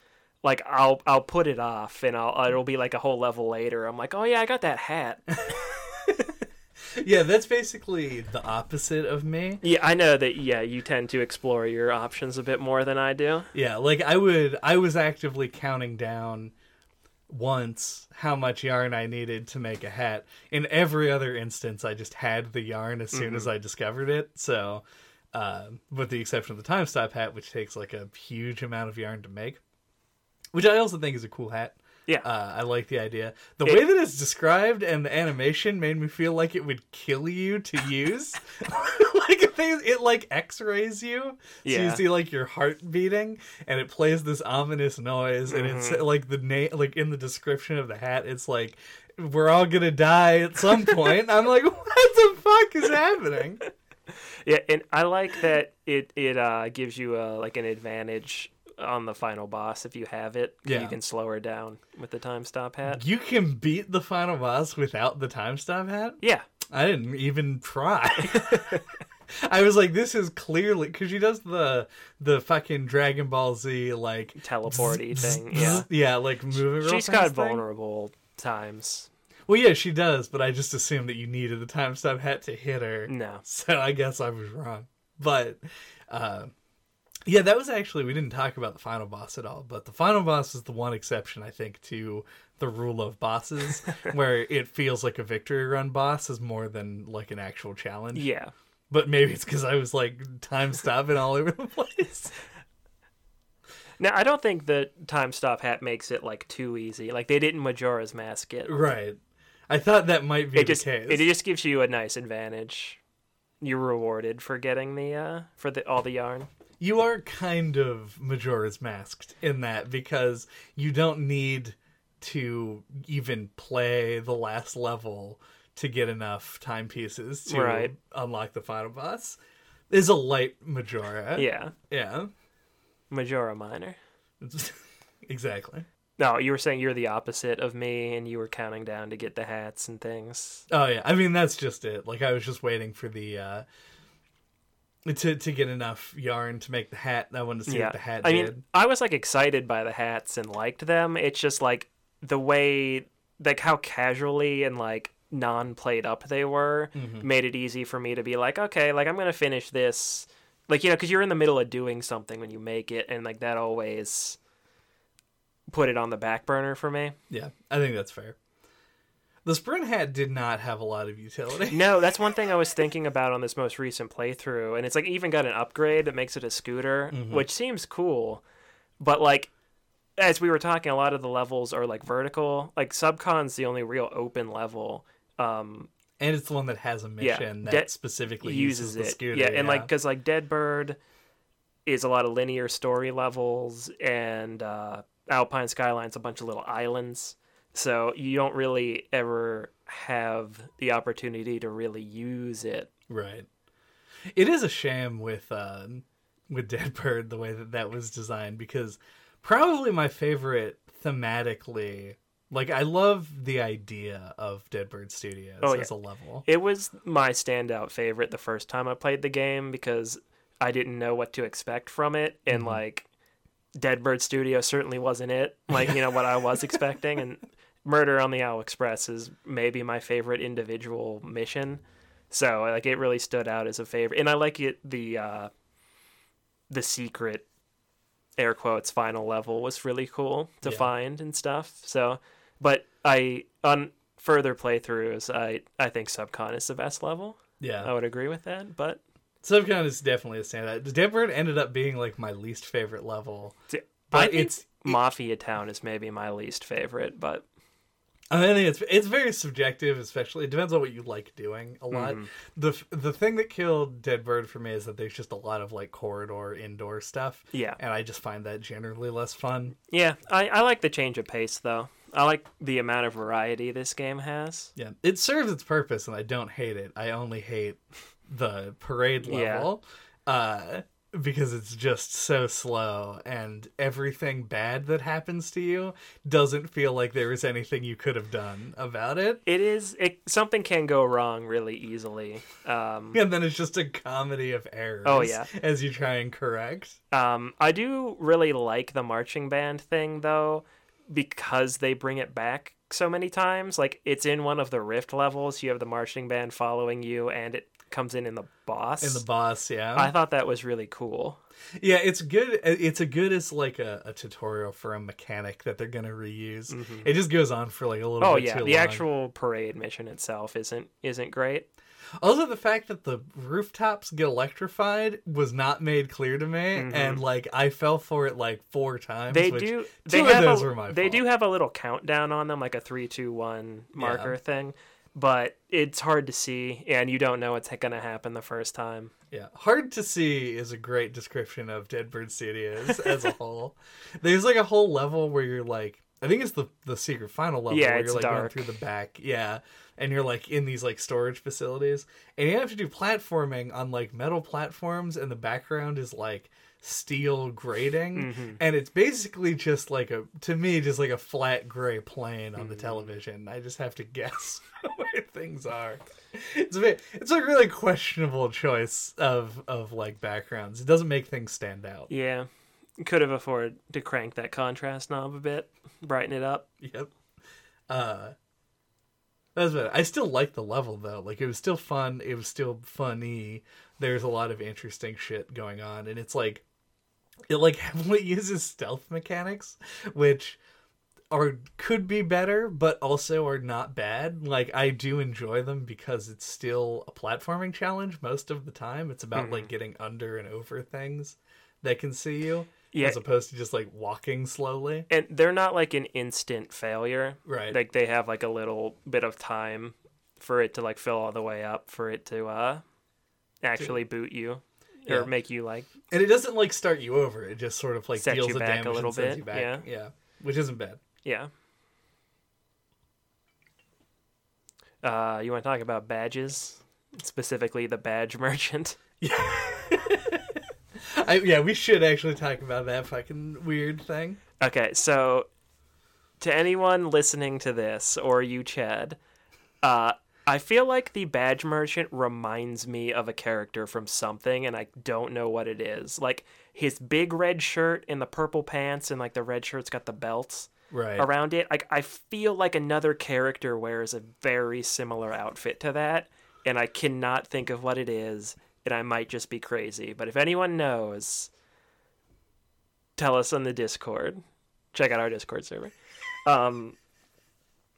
Speaker 2: like i'll i'll put it off and i'll it'll be like a whole level later i'm like oh yeah i got that hat
Speaker 1: yeah that's basically the opposite of me
Speaker 2: yeah i know that yeah you tend to explore your options a bit more than i do
Speaker 1: Yeah, like I would I was actively counting down once how much yarn I needed to make a hat. In every other instance I just had the yarn as soon as I discovered it. So uh, with the exception of the time stop hat, which takes like a huge amount of yarn to make. Which I also think is a cool hat.
Speaker 2: yeah
Speaker 1: Uh, I like the idea. The
Speaker 2: It-
Speaker 1: way that it's described and the animation made me feel like it would kill you to use. like it, it like X-rays you, so you see like your heart beating, and it plays this ominous noise, and it's
Speaker 2: Mm-hmm.
Speaker 1: like the name, like in the description of the hat, it's like we're all gonna die at some point. I'm like, what the fuck is happening?
Speaker 2: yeah and i like that it it uh gives you a like an advantage on the final boss if you have it
Speaker 1: Yeah.
Speaker 2: you can slow her down with the time stop hat
Speaker 1: You can beat the final boss without the time stop hat.
Speaker 2: yeah
Speaker 1: I didn't even try. I was like, this is clearly because she does the the fucking Dragon Ball Z like
Speaker 2: teleporty
Speaker 1: zzz,
Speaker 2: thing
Speaker 1: zzz,
Speaker 2: yeah
Speaker 1: yeah, like moving. real
Speaker 2: she's got
Speaker 1: thing.
Speaker 2: vulnerable times
Speaker 1: Well, yeah, she does, but I just assumed that you needed the time stop hat to hit her.
Speaker 2: no
Speaker 1: So I guess I was wrong. But uh, yeah, that was actually we didn't talk about the final boss at all. But the final boss is the one exception I think to the rule of bosses, where it feels like a victory run boss is more than like an actual challenge.
Speaker 2: yeah
Speaker 1: But maybe it's because I was like time stopping all over the place.
Speaker 2: Now, I don't think the time stop hat makes it like too easy. Like they didn't Majora's Mask it.
Speaker 1: right. I thought that might be
Speaker 2: It just
Speaker 1: the case.
Speaker 2: it just gives you a nice advantage. You're rewarded for getting the uh for the all the yarn.
Speaker 1: You are kind of Majora's masked in that because you don't need to even play the last level to get enough timepieces to
Speaker 2: Right.
Speaker 1: unlock the final boss. Is a light Majora.
Speaker 2: Yeah.
Speaker 1: Yeah.
Speaker 2: Majora Minor.
Speaker 1: exactly.
Speaker 2: No, you were saying you're the opposite of me, and you were counting down to get the hats and things.
Speaker 1: Oh yeah, I mean that's just it. Like I was just waiting for the uh to to get enough yarn to make the hat. I wanted to see
Speaker 2: yeah,
Speaker 1: what the hat
Speaker 2: I
Speaker 1: did.
Speaker 2: mean, I was like excited by the hats and liked them. It's just like the way, like how casually and like non-played up they were,
Speaker 1: Mm-hmm.
Speaker 2: made it easy for me to be like, okay, like I'm gonna finish this. Like you know, because you're in the middle of doing something when you make it, and like that always put it on the back burner for me.
Speaker 1: yeah, I think that's fair. The sprint hat did not have a lot of utility.
Speaker 2: No, that's one thing I was thinking about on this most recent playthrough, and it's like even got an upgrade that makes it a scooter, which seems cool, but like as we were talking, a lot of the levels are like vertical. Like Subcon's the only real open level. Um,
Speaker 1: And it's the one that has a
Speaker 2: Yeah,
Speaker 1: mission that
Speaker 2: that
Speaker 1: specifically
Speaker 2: uses,
Speaker 1: uses, the
Speaker 2: it,
Speaker 1: scooter.
Speaker 2: yeah, and like because like Deadbird is a lot of linear story levels, and uh, Alpine Skyline's a bunch of little islands. So you don't really ever have the opportunity to really use it.
Speaker 1: Right. It is a shame with um, with Deadbird the way that that was designed because probably my favorite thematically. Like I love the idea of Deadbird Studios
Speaker 2: Oh, yeah.
Speaker 1: as a level.
Speaker 2: It was my standout favorite the first time I played the game because I didn't know what to expect from it, and like Deadbird Studio certainly wasn't it. Like you know what I was expecting, and Murder on the Owl Express is maybe my favorite individual mission. So like it really stood out as a favorite, and I like it the uh, the secret air quotes final level was really cool to
Speaker 1: Yeah.
Speaker 2: find and stuff. So, but I on further playthroughs, I I think Subcon is the best level.
Speaker 1: Yeah, I
Speaker 2: would agree with that, but
Speaker 1: Subcon is definitely a standout. The Deadbird ended up being like my least favorite level,
Speaker 2: I
Speaker 1: but
Speaker 2: think
Speaker 1: it's
Speaker 2: Mafia Town is maybe my least favorite. But
Speaker 1: I think it's it's very subjective, especially it depends on what you like doing a lot.
Speaker 2: Mm-hmm.
Speaker 1: The the thing that killed Deadbird for me is that there's just a lot of like corridor indoor stuff.
Speaker 2: yeah,
Speaker 1: and I just find that generally less fun.
Speaker 2: yeah, I I like the change of pace though. I like the amount of variety this game has.
Speaker 1: Yeah, it serves its purpose, and I don't hate it. I only hate the parade
Speaker 2: Yeah.
Speaker 1: level, uh, because it's just so slow, and everything bad that happens to you doesn't feel like there was anything you could have done about it.
Speaker 2: It is it something can go wrong really easily. Um,
Speaker 1: And then it's just a comedy of errors.
Speaker 2: Oh, yeah.
Speaker 1: as you try and correct.
Speaker 2: Um, I do really like the marching band thing though, because they bring it back so many times. Like it's in one of the rift levels. You have the marching band following you, and it comes in in the boss.
Speaker 1: In the boss, yeah,
Speaker 2: I thought that was really cool.
Speaker 1: Yeah, it's good. It's a good as like a, a tutorial for a mechanic that they're gonna reuse. It just goes on for like a little
Speaker 2: Oh
Speaker 1: bit
Speaker 2: yeah, the
Speaker 1: long.
Speaker 2: actual parade mission itself isn't isn't great.
Speaker 1: Also, the fact that the rooftops get electrified was not made clear to me, and like I fell for it like four times.
Speaker 2: Mm-hmm. They do.
Speaker 1: Two
Speaker 2: They
Speaker 1: of
Speaker 2: have
Speaker 1: those
Speaker 2: a,
Speaker 1: were my
Speaker 2: They
Speaker 1: fault.
Speaker 2: do have a little countdown on them, like a three, two, one marker thing. But it's hard to see, and you don't know what's going to happen the first time.
Speaker 1: Yeah, hard to see is a great description of Deadbird Studios as a whole. There's like a whole level where you're like, I think it's the the secret final level
Speaker 2: Yeah,
Speaker 1: where
Speaker 2: it's
Speaker 1: you're like
Speaker 2: dark.
Speaker 1: going through the back, yeah, and you're like in these like storage facilities, and you have to do platforming on like metal platforms, and the background is like steel grating,
Speaker 2: Mm-hmm.
Speaker 1: and it's basically just like a to me just like a flat gray plane on the
Speaker 2: Mm-hmm.
Speaker 1: television. I just have to guess where things are. It's a bit, it's a really questionable choice of of like backgrounds. It doesn't make things stand out.
Speaker 2: Yeah, could have afforded to crank that contrast knob a bit, brighten it up.
Speaker 1: Yep. Uh that's better. I still like the level though. Like it was still fun. It was still funny. There's a lot of interesting shit going on, and it's like it like heavily uses stealth mechanics, which are could be better, but also are not bad. Like I do enjoy them because it's still a platforming challenge most of the time. It's about like getting under and over things that can see you,
Speaker 2: Yeah.
Speaker 1: as opposed to just like walking slowly.
Speaker 2: And they're not like an instant failure.
Speaker 1: Right.
Speaker 2: Like they have like a little bit of time for it to like fill all the way up for it to uh actually boot you
Speaker 1: Yeah.
Speaker 2: or make you like
Speaker 1: And it doesn't like start you over. It just sort of like deals
Speaker 2: you
Speaker 1: the
Speaker 2: back a little bit, yeah.
Speaker 1: yeah, which isn't bad.
Speaker 2: yeah. Uh, you want to talk about badges, specifically the badge merchant?
Speaker 1: Yeah. I, yeah, we should actually talk about that fucking weird thing.
Speaker 2: Okay, so to anyone listening to this or you, Chad, uh, I feel like the badge merchant reminds me of a character from something, and I don't know what it is. Like his big red shirt and the purple pants, and like the red shirt's got the belts
Speaker 1: Right.
Speaker 2: around it. Like I feel like another character wears a very similar outfit to that, and I cannot think of what it is, and I might just be crazy. But if anyone knows, tell us on the Discord. Check out our Discord server. Um,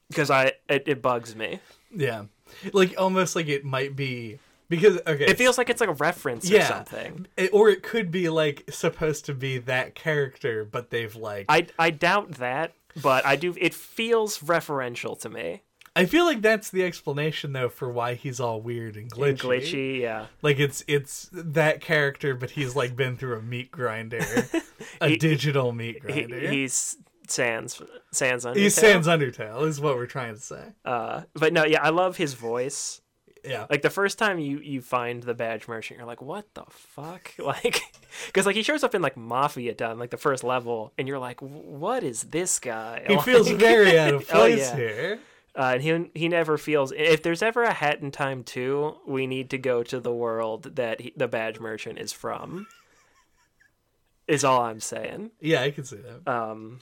Speaker 2: because I it, it bugs me.
Speaker 1: Yeah. Like almost like it might be because okay.
Speaker 2: It feels like it's like a reference or
Speaker 1: yeah,
Speaker 2: something.
Speaker 1: It- or it could be like supposed to be that character, but they've like
Speaker 2: I I doubt that, but I do. It feels referential to me.
Speaker 1: I feel like that's the explanation though for why he's all weird and glitchy.
Speaker 2: Glitchy, yeah.
Speaker 1: Like it's it's that character, but he's like been through a meat grinder, a
Speaker 2: He-
Speaker 1: digital meat
Speaker 2: He,
Speaker 1: grinder.
Speaker 2: he's Sans Sans Undertale.
Speaker 1: He's Sans Undertale, is what we're trying to say.
Speaker 2: Uh, but no, yeah, I love his voice.
Speaker 1: Yeah,
Speaker 2: Like the first time you you find the badge merchant, you're like, what the fuck? Like, because like he shows up in like Mafia Town like the first level, and you're like, what is this guy?
Speaker 1: he
Speaker 2: Like-
Speaker 1: feels very out of
Speaker 2: Oh,
Speaker 1: place
Speaker 2: yeah.
Speaker 1: here.
Speaker 2: Uh, and he he never feels. If there's ever a Hat in Time two, we need to go to the world that he, the badge merchant is from. Is all I'm saying.
Speaker 1: Yeah, I can see that.
Speaker 2: Um,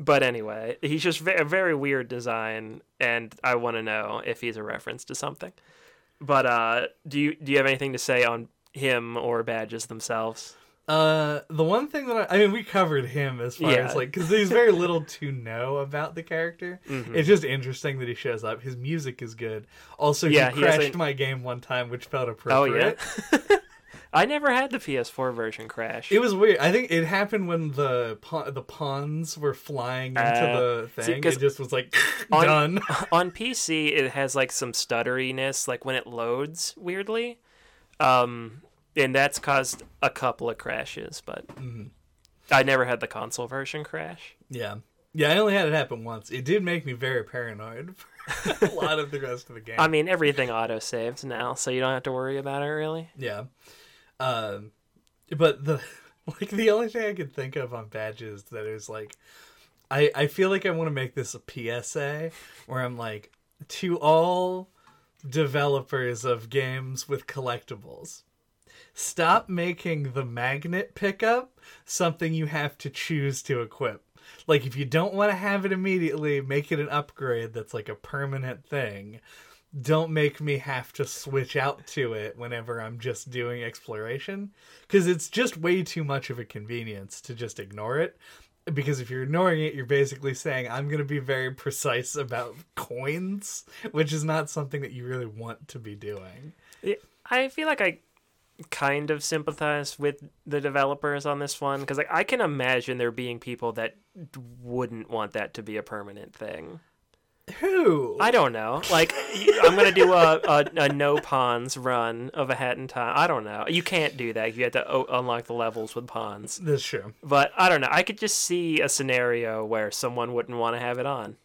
Speaker 2: but anyway, he's just a very weird design, and I want to know if he's a reference to something. But uh, do you do you have anything to say on him or badges themselves?
Speaker 1: Uh, the one thing that I, I mean, we covered him as far
Speaker 2: Yeah.
Speaker 1: as like because there's very little to know about the character.
Speaker 2: Mm-hmm.
Speaker 1: It's just interesting that he shows up. His music is good. Also,
Speaker 2: Yeah,
Speaker 1: he
Speaker 2: he
Speaker 1: crashed
Speaker 2: a-
Speaker 1: my game one time, which felt
Speaker 2: Oh
Speaker 1: appropriate.
Speaker 2: yeah, I never had the PS4 version crash.
Speaker 1: It was weird. I think it happened when the pa- the Pons were flying into
Speaker 2: Uh,
Speaker 1: the
Speaker 2: see,
Speaker 1: it just was like
Speaker 2: on-
Speaker 1: done.
Speaker 2: on PC, it has like some stutteriness, like when it loads weirdly, um, and that's caused a couple of crashes. But
Speaker 1: Mm-hmm.
Speaker 2: I never had the console version crash.
Speaker 1: yeah, yeah. I only had it happen once. It did make me very paranoid a lot of the rest of the game.
Speaker 2: I mean, everything auto saves now, so you don't have to worry about it really.
Speaker 1: Yeah. Um, but the like the only thing I could think of on badges that is like, I I feel like I want to make this a PSA where I'm like to all developers of games with collectibles. Stop making the magnet pickup something you have to choose to equip. Like if you don't want to have it immediately, make it an upgrade that's like a permanent thing don't make me have to switch out to it whenever I'm just doing exploration because it's just way too much of a convenience to just ignore it. Because if you're ignoring it, you're basically saying, I'm going to be very precise about coins, which is not something that you really want to be doing.
Speaker 2: I feel like I kind of sympathize with the developers on this one because like I can imagine there being people that wouldn't want that to be a permanent thing.
Speaker 1: Who?
Speaker 2: I don't know. Like I'm gonna do a, a, a no Pons run of a hat in time. I don't know. You can't do that. You have to o- unlock the levels with Pons.
Speaker 1: That's true.
Speaker 2: But I don't know. I could just see a scenario where someone wouldn't want to have it on.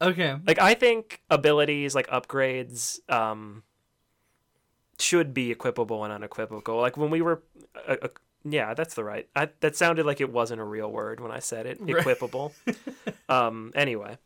Speaker 1: Okay.
Speaker 2: Like I think abilities like upgrades um should be equipable and unequivocal. Like when we were uh, uh, yeah, that's the right. I, that sounded like it wasn't a real word when I said it.
Speaker 1: Right.
Speaker 2: Equipable. um anyway,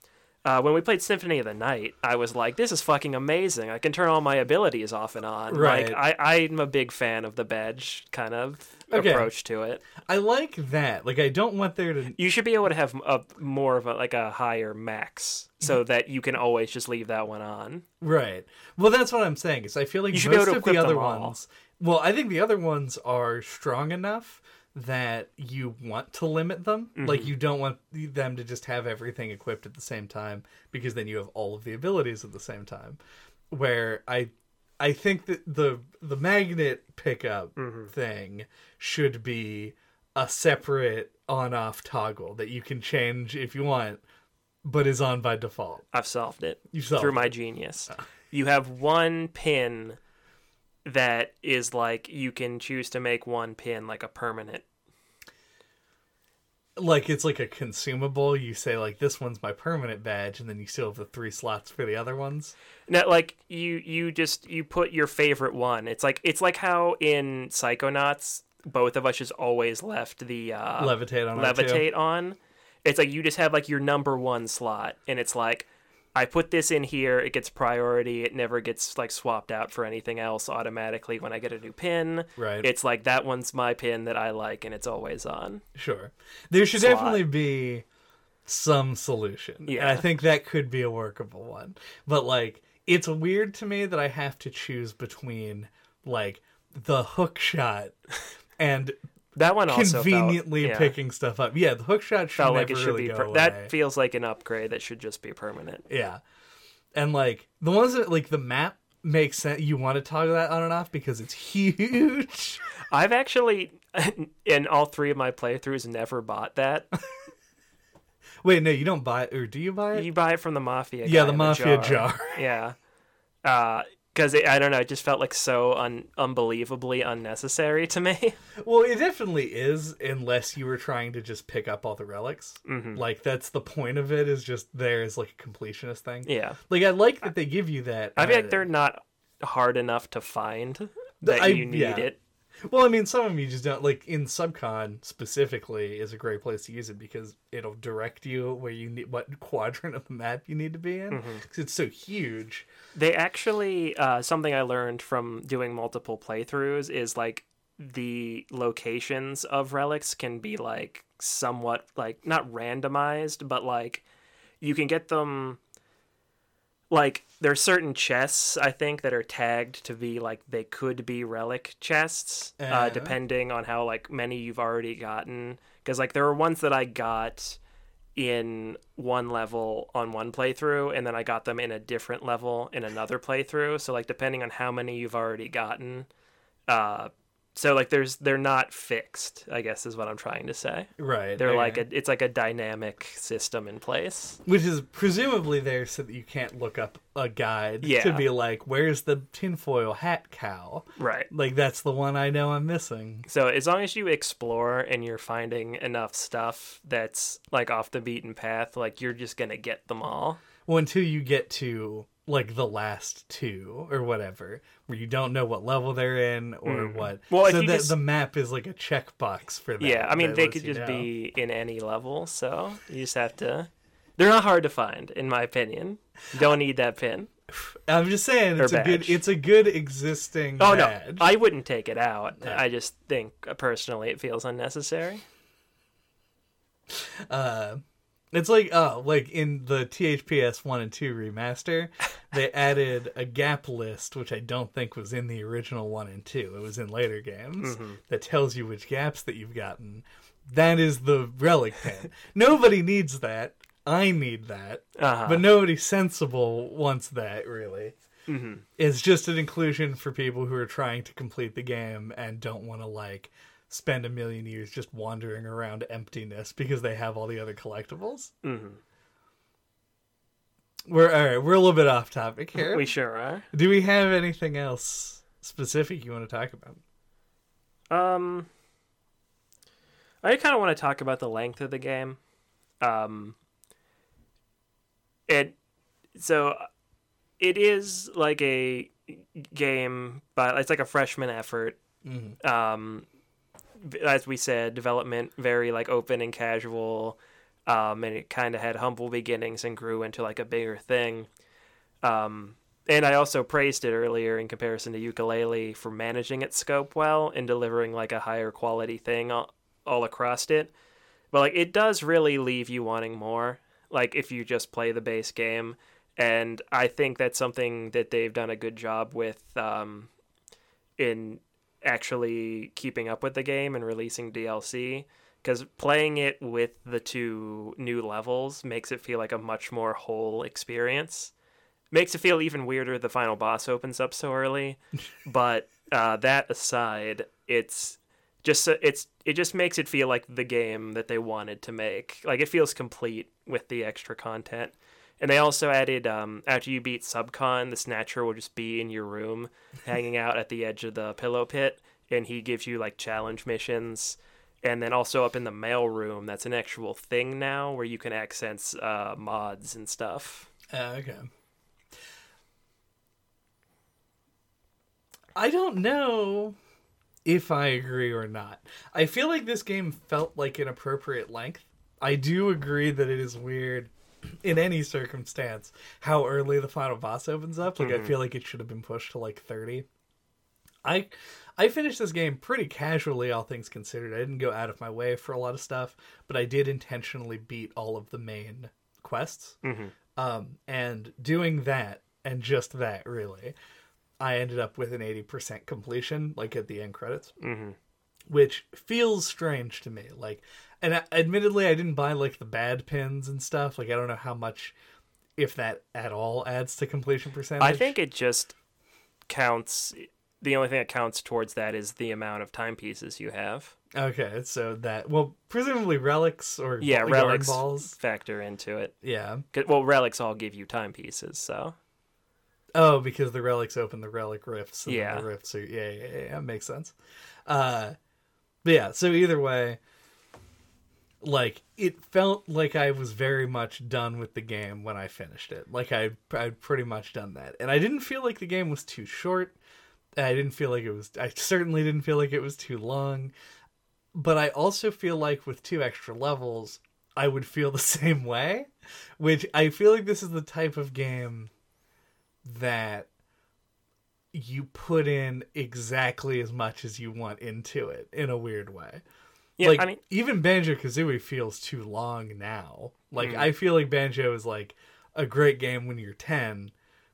Speaker 2: uh, when we played Symphony of the Night, I was like, "This is fucking amazing! I can turn all my abilities off and on."
Speaker 1: Right.
Speaker 2: Like, I I'm a big fan of the badge kind of
Speaker 1: Okay.
Speaker 2: approach to it.
Speaker 1: I like that. Like, I don't want there to.
Speaker 2: You should be able to have a more of a like a higher max,
Speaker 1: Mm-hmm.
Speaker 2: so that you can always just leave that one on.
Speaker 1: Right. Well, that's what I'm saying. Is I feel like
Speaker 2: You should be able to
Speaker 1: of the other
Speaker 2: them all.
Speaker 1: ones. Well, I think the other ones are strong enough that you want to limit them.
Speaker 2: Mm-hmm.
Speaker 1: Like you don't want them to just have everything equipped at the same time because then you have all of the abilities at the same time. Where I I think that the the magnet pickup
Speaker 2: Mm-hmm.
Speaker 1: thing should be a separate on off toggle that you can change if you want but is on by default.
Speaker 2: I've solved it
Speaker 1: You solved
Speaker 2: through
Speaker 1: it.
Speaker 2: my genius. You have one pin that is like you can choose to make one pin like a permanent.
Speaker 1: like it's like a consumable you say like this one's my permanent badge and then you still have the three slots for the other ones
Speaker 2: No, like you you just you put your favorite one. It's like it's like how in Psychonauts both of us just always left the uh,
Speaker 1: Levitate on
Speaker 2: levitate on. It's like you just have like your number one slot, and it's like I put this in here, it gets priority. It never gets like swapped out for anything else automatically when I get a new pin.
Speaker 1: Right.
Speaker 2: It's like that one's my pin that I like, and it's always on.
Speaker 1: Sure. There should
Speaker 2: Slot.
Speaker 1: definitely be some solution. And
Speaker 2: Yeah.
Speaker 1: I think that could be a workable one. But like it's weird to me that I have to choose between like the hook shot and
Speaker 2: That one also
Speaker 1: conveniently
Speaker 2: felt, yeah,
Speaker 1: picking stuff up. Yeah, the hook shot should
Speaker 2: felt like it should
Speaker 1: really
Speaker 2: be. Per- that feels like an upgrade that should just be permanent.
Speaker 1: Yeah. And like the ones that like the map makes sense you want to toggle that on and off because it's huge.
Speaker 2: I've actually, in all three of my playthroughs, never bought that.
Speaker 1: Wait, no, you don't buy it or do you buy it?
Speaker 2: You buy it from the mafia.
Speaker 1: yeah, the mafia
Speaker 2: jar.
Speaker 1: jar.
Speaker 2: Yeah. Uh, Because I don't know, it just felt like so un- unbelievably unnecessary to me.
Speaker 1: Well, it definitely is, unless you were trying to just pick up all the relics.
Speaker 2: Mm-hmm.
Speaker 1: Like that's the point of it. Is just there is like a completionist thing.
Speaker 2: yeah.
Speaker 1: Like I like that they give you that.
Speaker 2: I feel like they're not hard enough to find that
Speaker 1: I-
Speaker 2: you need
Speaker 1: yeah.
Speaker 2: it.
Speaker 1: Well, I mean, some of you just don't like. In Subcon specifically, is a great place to use it because it'll direct you where you need what quadrant of the map you need to be in
Speaker 2: Mm-hmm.
Speaker 1: because it's so huge.
Speaker 2: They actually, uh, something I learned from doing multiple playthroughs is like the locations of relics can be like somewhat like not randomized, but like you can get them. Like there are certain chests I think that are tagged to be like they could be relic chests, uh,
Speaker 1: Uh.
Speaker 2: depending on how like many you've already gotten. Because like there were ones that I got in one level on one playthrough and then I got them in a different level in another playthrough. So like depending on how many you've already gotten, uh so like there's they're not fixed, I guess is what I'm trying to say.
Speaker 1: Right.
Speaker 2: They're
Speaker 1: okay.
Speaker 2: like a it's like a dynamic system in place.
Speaker 1: Which is presumably there so that you can't look up a guide
Speaker 2: Yeah.
Speaker 1: to be like, where's the tinfoil hat cow?
Speaker 2: Right.
Speaker 1: Like that's the one I know I'm missing.
Speaker 2: So as long as you explore and you're finding enough stuff that's like off the beaten path, like you're just gonna get them all.
Speaker 1: Well, until you get to like the last two or whatever, where you don't know what level they're in or what.
Speaker 2: Mm. Well,
Speaker 1: so the,
Speaker 2: just-
Speaker 1: the map is like a checkbox for that.
Speaker 2: Yeah, I mean they could just
Speaker 1: know.
Speaker 2: be in any level, so you just have to. They're not hard to find, in my opinion. You don't need that pin.
Speaker 1: I'm just saying it's a good. It's a good existing.
Speaker 2: Oh no. I wouldn't take it out.
Speaker 1: Yeah.
Speaker 2: I just think uh, personally it feels unnecessary.
Speaker 1: uh it's like oh like in the THPS 1 and 2 remaster they added a gap list which I don't think was in the original 1 and 2 it was in later games
Speaker 2: Mm-hmm.
Speaker 1: that tells you which gaps that you've gotten that is the relic pin nobody needs that I need that
Speaker 2: Uh-huh.
Speaker 1: but nobody sensible wants that really
Speaker 2: Mm-hmm.
Speaker 1: it's just an inclusion for people who are trying to complete the game and don't want to like spend a million years just wandering around emptiness because they have all the other collectibles.
Speaker 2: Mhm.
Speaker 1: We're all right. We're a little bit off topic here.
Speaker 2: We sure are.
Speaker 1: Do we have anything else specific you want to talk about?
Speaker 2: Um, I kind of want to talk about the length of the game. Um, it so it is like a game, but it's like a freshman effort.
Speaker 1: Mhm.
Speaker 2: Um, as we said, development very like open and casual. Um, and it kind of had humble beginnings and grew into like a bigger thing. Um, and I also praised it earlier in comparison to Yooka-Laylee for managing its scope well and delivering like a higher quality thing all, all across it. But like it does really leave you wanting more. Like if you just play the base game, and I think that's something that they've done a good job with um, in actually keeping up with the game and releasing DLC. Because playing it with the two new levels makes it feel like a much more whole experience makes it feel even weirder the final boss opens up so early but uh, that aside it's just it's it just makes it feel like the game that they wanted to make like it feels complete with the extra content and they also added um, after you beat subcon the snatcher will just be in your room hanging out at the edge of the pillow pit and he gives you like challenge missions and then also up in the mail room that's an actual thing now where you can access uh, mods and stuff
Speaker 1: Uh, okay. I don't know if I agree or not. I feel like this game felt like an appropriate length. I do agree that it is weird in any circumstance how early the final boss opens up. Like I feel like it should have been pushed to like 30. I I finished this game pretty casually all things considered. I didn't go out of my way for a lot of stuff, but I did intentionally beat all of the main quests. Um and doing that and just that really I ended up with an 80% completion like at the end credits
Speaker 2: hmm
Speaker 1: which feels strange to me. Like, and I- admittedly, I didn't buy like the bad pins and stuff. Like, I don't know how much, if that at all, adds to completion percentage.
Speaker 2: I think it just counts. The only thing that counts towards that is the amount of timepieces you have.
Speaker 1: Okay, so that well, presumably relics or
Speaker 2: Yeah, relics
Speaker 1: balls.
Speaker 2: factor into it.
Speaker 1: Yeah.
Speaker 2: Well, relics all give you timepieces, so
Speaker 1: Oh, because the relics open the relic rifts. And
Speaker 2: Yeah.
Speaker 1: The rifts are yeah, yeah, yeah, yeah. Makes sense. Uh, but yeah. So either way, like it felt like I was very much done with the game when I finished it. Like I I'd pretty much done that, and I didn't feel like the game was too short. I didn't feel like it was. I certainly didn't feel like it was too long. But I also feel like with two extra levels, I would feel the same way. Which I feel like this is the type of game that you put in exactly as much as you want into it in a weird way.
Speaker 2: Yeah.
Speaker 1: like
Speaker 2: I mean,
Speaker 1: even Banjo Kazooie feels too long now. Like
Speaker 2: Mm.
Speaker 1: I feel like Banjo is like a great game when you're ten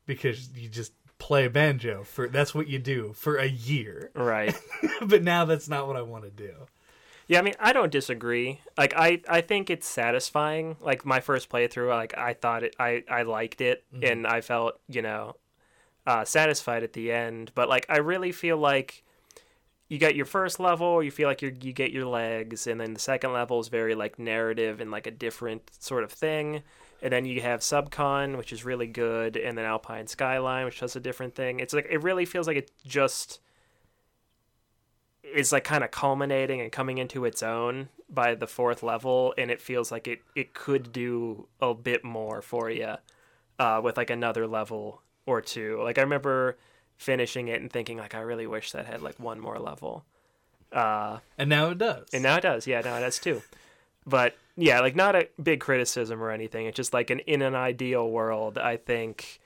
Speaker 1: because you just play banjo for that's what you do for a year.
Speaker 2: right.
Speaker 1: but now that's not what I want to do.
Speaker 2: Yeah, I mean, I don't disagree. Like, I, I think it's satisfying. Like my first playthrough, like I thought it, I, I liked it, and I felt, you know, uh, satisfied at the end. But like, I really feel like you get your first level, you feel like you you get your legs, and then the second level is very like narrative and like a different sort of thing. And then you have Subcon, which is really good, and then Alpine Skyline, which does a different thing. It's like it really feels like it just is like kind of culminating and coming into its own by the fourth level, and it feels like it it could do a bit more for you uh, with like another level or two. Like I remember finishing it and thinking like I really wish that had like one more level. Uh,
Speaker 1: And now it does.
Speaker 2: and now it does. Yeah, now it does too. But yeah, like not a big criticism or anything. It's just like an in an ideal world, I think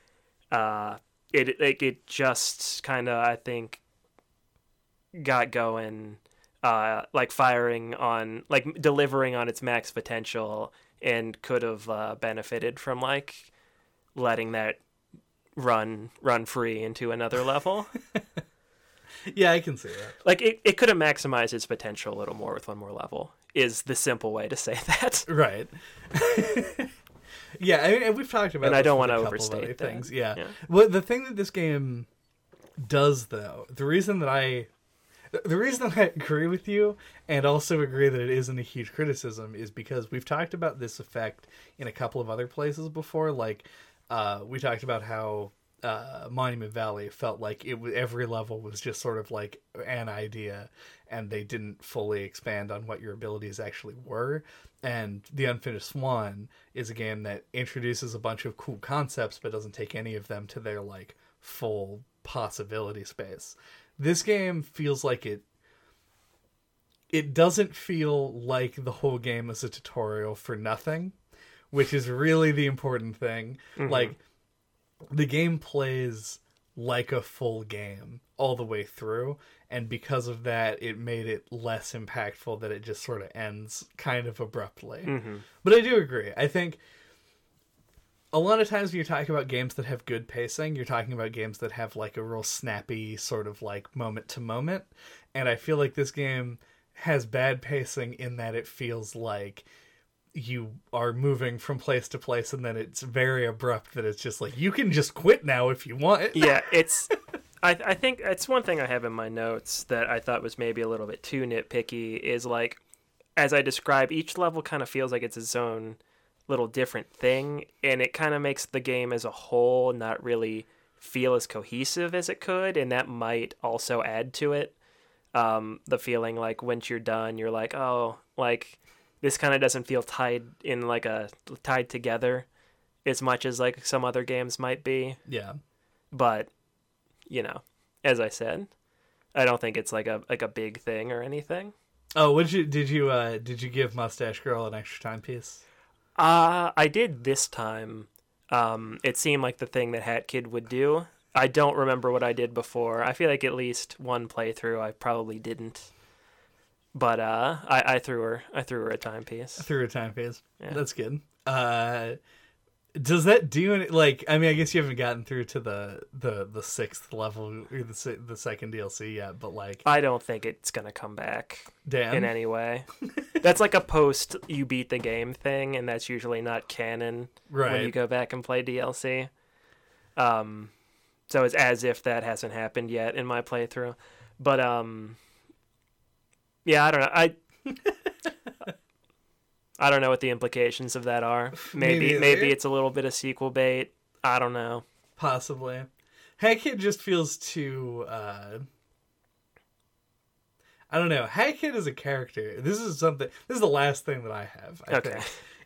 Speaker 2: uh it like it just kind of I think got going uh like firing on like delivering on its max potential and could have uh, benefited from like letting that run run free into another level.
Speaker 1: yeah, I can see that.
Speaker 2: like it, it could have maximized its potential a little more with one more level is the simple way to say that
Speaker 1: Right. yeah, I mean, and we've talked about.
Speaker 2: And I don't wanna overstate that.
Speaker 1: things. Yeah.
Speaker 2: Yeah.
Speaker 1: Well, the thing that this game does, though, the reason that I, the reason that I agree with you, and also agree that it isn't a huge criticism, is because we've talked about this effect in a couple of other places before. Like, uh, we talked about how. Uh, Monument Valley felt like it was every level was just sort of like an idea, and they didn't fully expand on what your abilities actually were. And The Unfinished Swan is a game that introduces a bunch of cool concepts but doesn't take any of them to their like full possibility space. This game feels like it it doesn't feel like the whole game is a tutorial for nothing, which is really the important thing. Mm-hmm. Like the game plays like a full game all the way through and because of that it made it less impactful that it just sort of ends kind of abruptly. Mm-hmm. But i do agree. I think a lot of times when you're talking about games that have good pacing you're talking about games that have like a real snappy sort of like moment to moment. And i feel like this game has bad pacing in that it feels like you are moving from place to place and then it's very abrupt that it's just like you can just quit now if you want
Speaker 2: yeah, it's. I I think it's one thing I have in my notes that I thought was maybe a little bit too nitpicky is like, as I describe, each level kind of feels like it's its own little different thing, and it kind of makes the game as a whole not really feel as cohesive as it could, and that might also add to it. Um, the feeling like once you're done, you're like, oh, like this kind of doesn't feel tied in like a tied together as much as like some other games might be
Speaker 1: yeah
Speaker 2: but you know as i said I don't think it's like a like a big thing or anything.
Speaker 1: Oh, would you did you uh did you give Mustache Girl an extra timepiece?
Speaker 2: Uh I did this time. Um, it seemed like the thing that Hat Kid would do. I don't remember what I did before. I feel like at least one playthrough I probably didn't. But uh, I, I threw her I threw her a timepiece.
Speaker 1: Through a timepiece.
Speaker 2: Yeah.
Speaker 1: That's good. Uh does that do any like I mean I guess you haven't gotten through to the the the sixth level or the the second DLC yet, but like
Speaker 2: I don't think it's gonna come back
Speaker 1: damn.
Speaker 2: in any way. that's like a post you beat the game thing, and that's usually not canon right. when you go back and play DLC. Um, so it's as if that hasn't happened yet in my playthrough. But um, yeah, I don't know. I I don't know what the implications of that are. Maybe maybe it's a little bit of sequel bait. I don't know.
Speaker 1: Possibly. Hat Kid just feels too uh I don't know. Hat Kid is a character. This is something this is the last thing that I have, I
Speaker 2: Okay.
Speaker 1: think.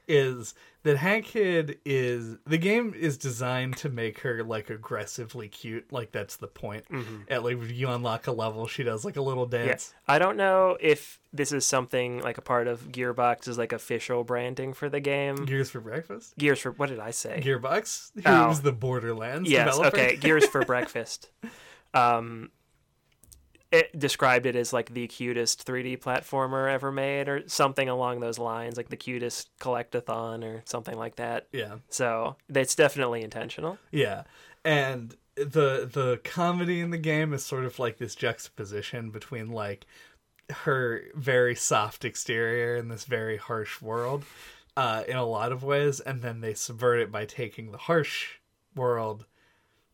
Speaker 1: Is that Hat Kid is the game is designed to make her like aggressively cute. Like that's the point. At like you unlock a level, she does like a little
Speaker 2: Yeah.
Speaker 1: dance.
Speaker 2: I don't know if this is something like a part of Gearbox's like official branding for the game.
Speaker 1: Gears for breakfast?
Speaker 2: Gears for what did I say?
Speaker 1: Gearbox? Who's
Speaker 2: Oh.
Speaker 1: the Borderlands
Speaker 2: yes,
Speaker 1: developer?
Speaker 2: okay. Gears for breakfast. Um, it described it as like the cutest 3D platformer ever made, or something along those lines, like the cutest collectathon or something like that.
Speaker 1: yeah.
Speaker 2: So that's definitely intentional.
Speaker 1: Yeah, and the the comedy in the game is sort of like this juxtaposition between like her very soft exterior and this very harsh world uh, in a lot of ways, and then they subvert it by taking the harsh world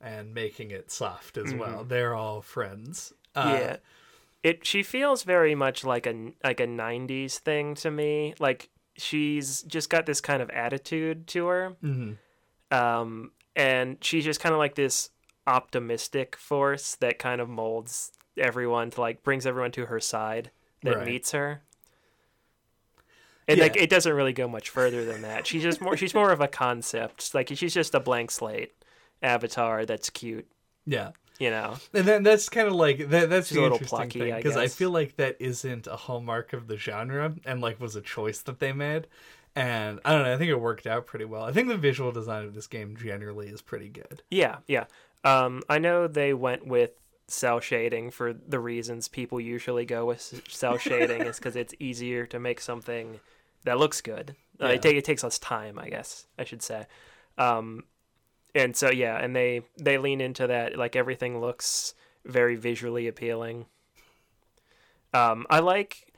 Speaker 1: and making it soft as well. They're all friends. Uh,
Speaker 2: yeah, it. She feels very much like a like a '90s thing to me. Like she's just got this kind of attitude to her.
Speaker 1: mhm.
Speaker 2: um, and she's just kind of like this optimistic force that kind of molds everyone to like brings everyone to her side that
Speaker 1: Right.
Speaker 2: meets her. And like it doesn't really go much further than that. She's just more she's more of a concept. Like she's just a blank slate avatar that's cute,
Speaker 1: Yeah.
Speaker 2: You know.
Speaker 1: And then that's kind of like that. That's
Speaker 2: She's
Speaker 1: the
Speaker 2: a little
Speaker 1: interesting
Speaker 2: plucky,
Speaker 1: thing
Speaker 2: I
Speaker 1: because I,
Speaker 2: guess.
Speaker 1: feel like that isn't a hallmark of the genre, and like was a choice that they made. And I don't know. I think it worked out pretty well. I think the visual design of this game generally is pretty good.
Speaker 2: Yeah, yeah. Um, I know they went with cel shading for the reasons people usually go with cel shading is because it's easier to make something that looks good. Uh, it, take, it takes less time, I guess I should say. Um, and so yeah, and they they lean into that. Like everything looks very visually appealing. Um, I like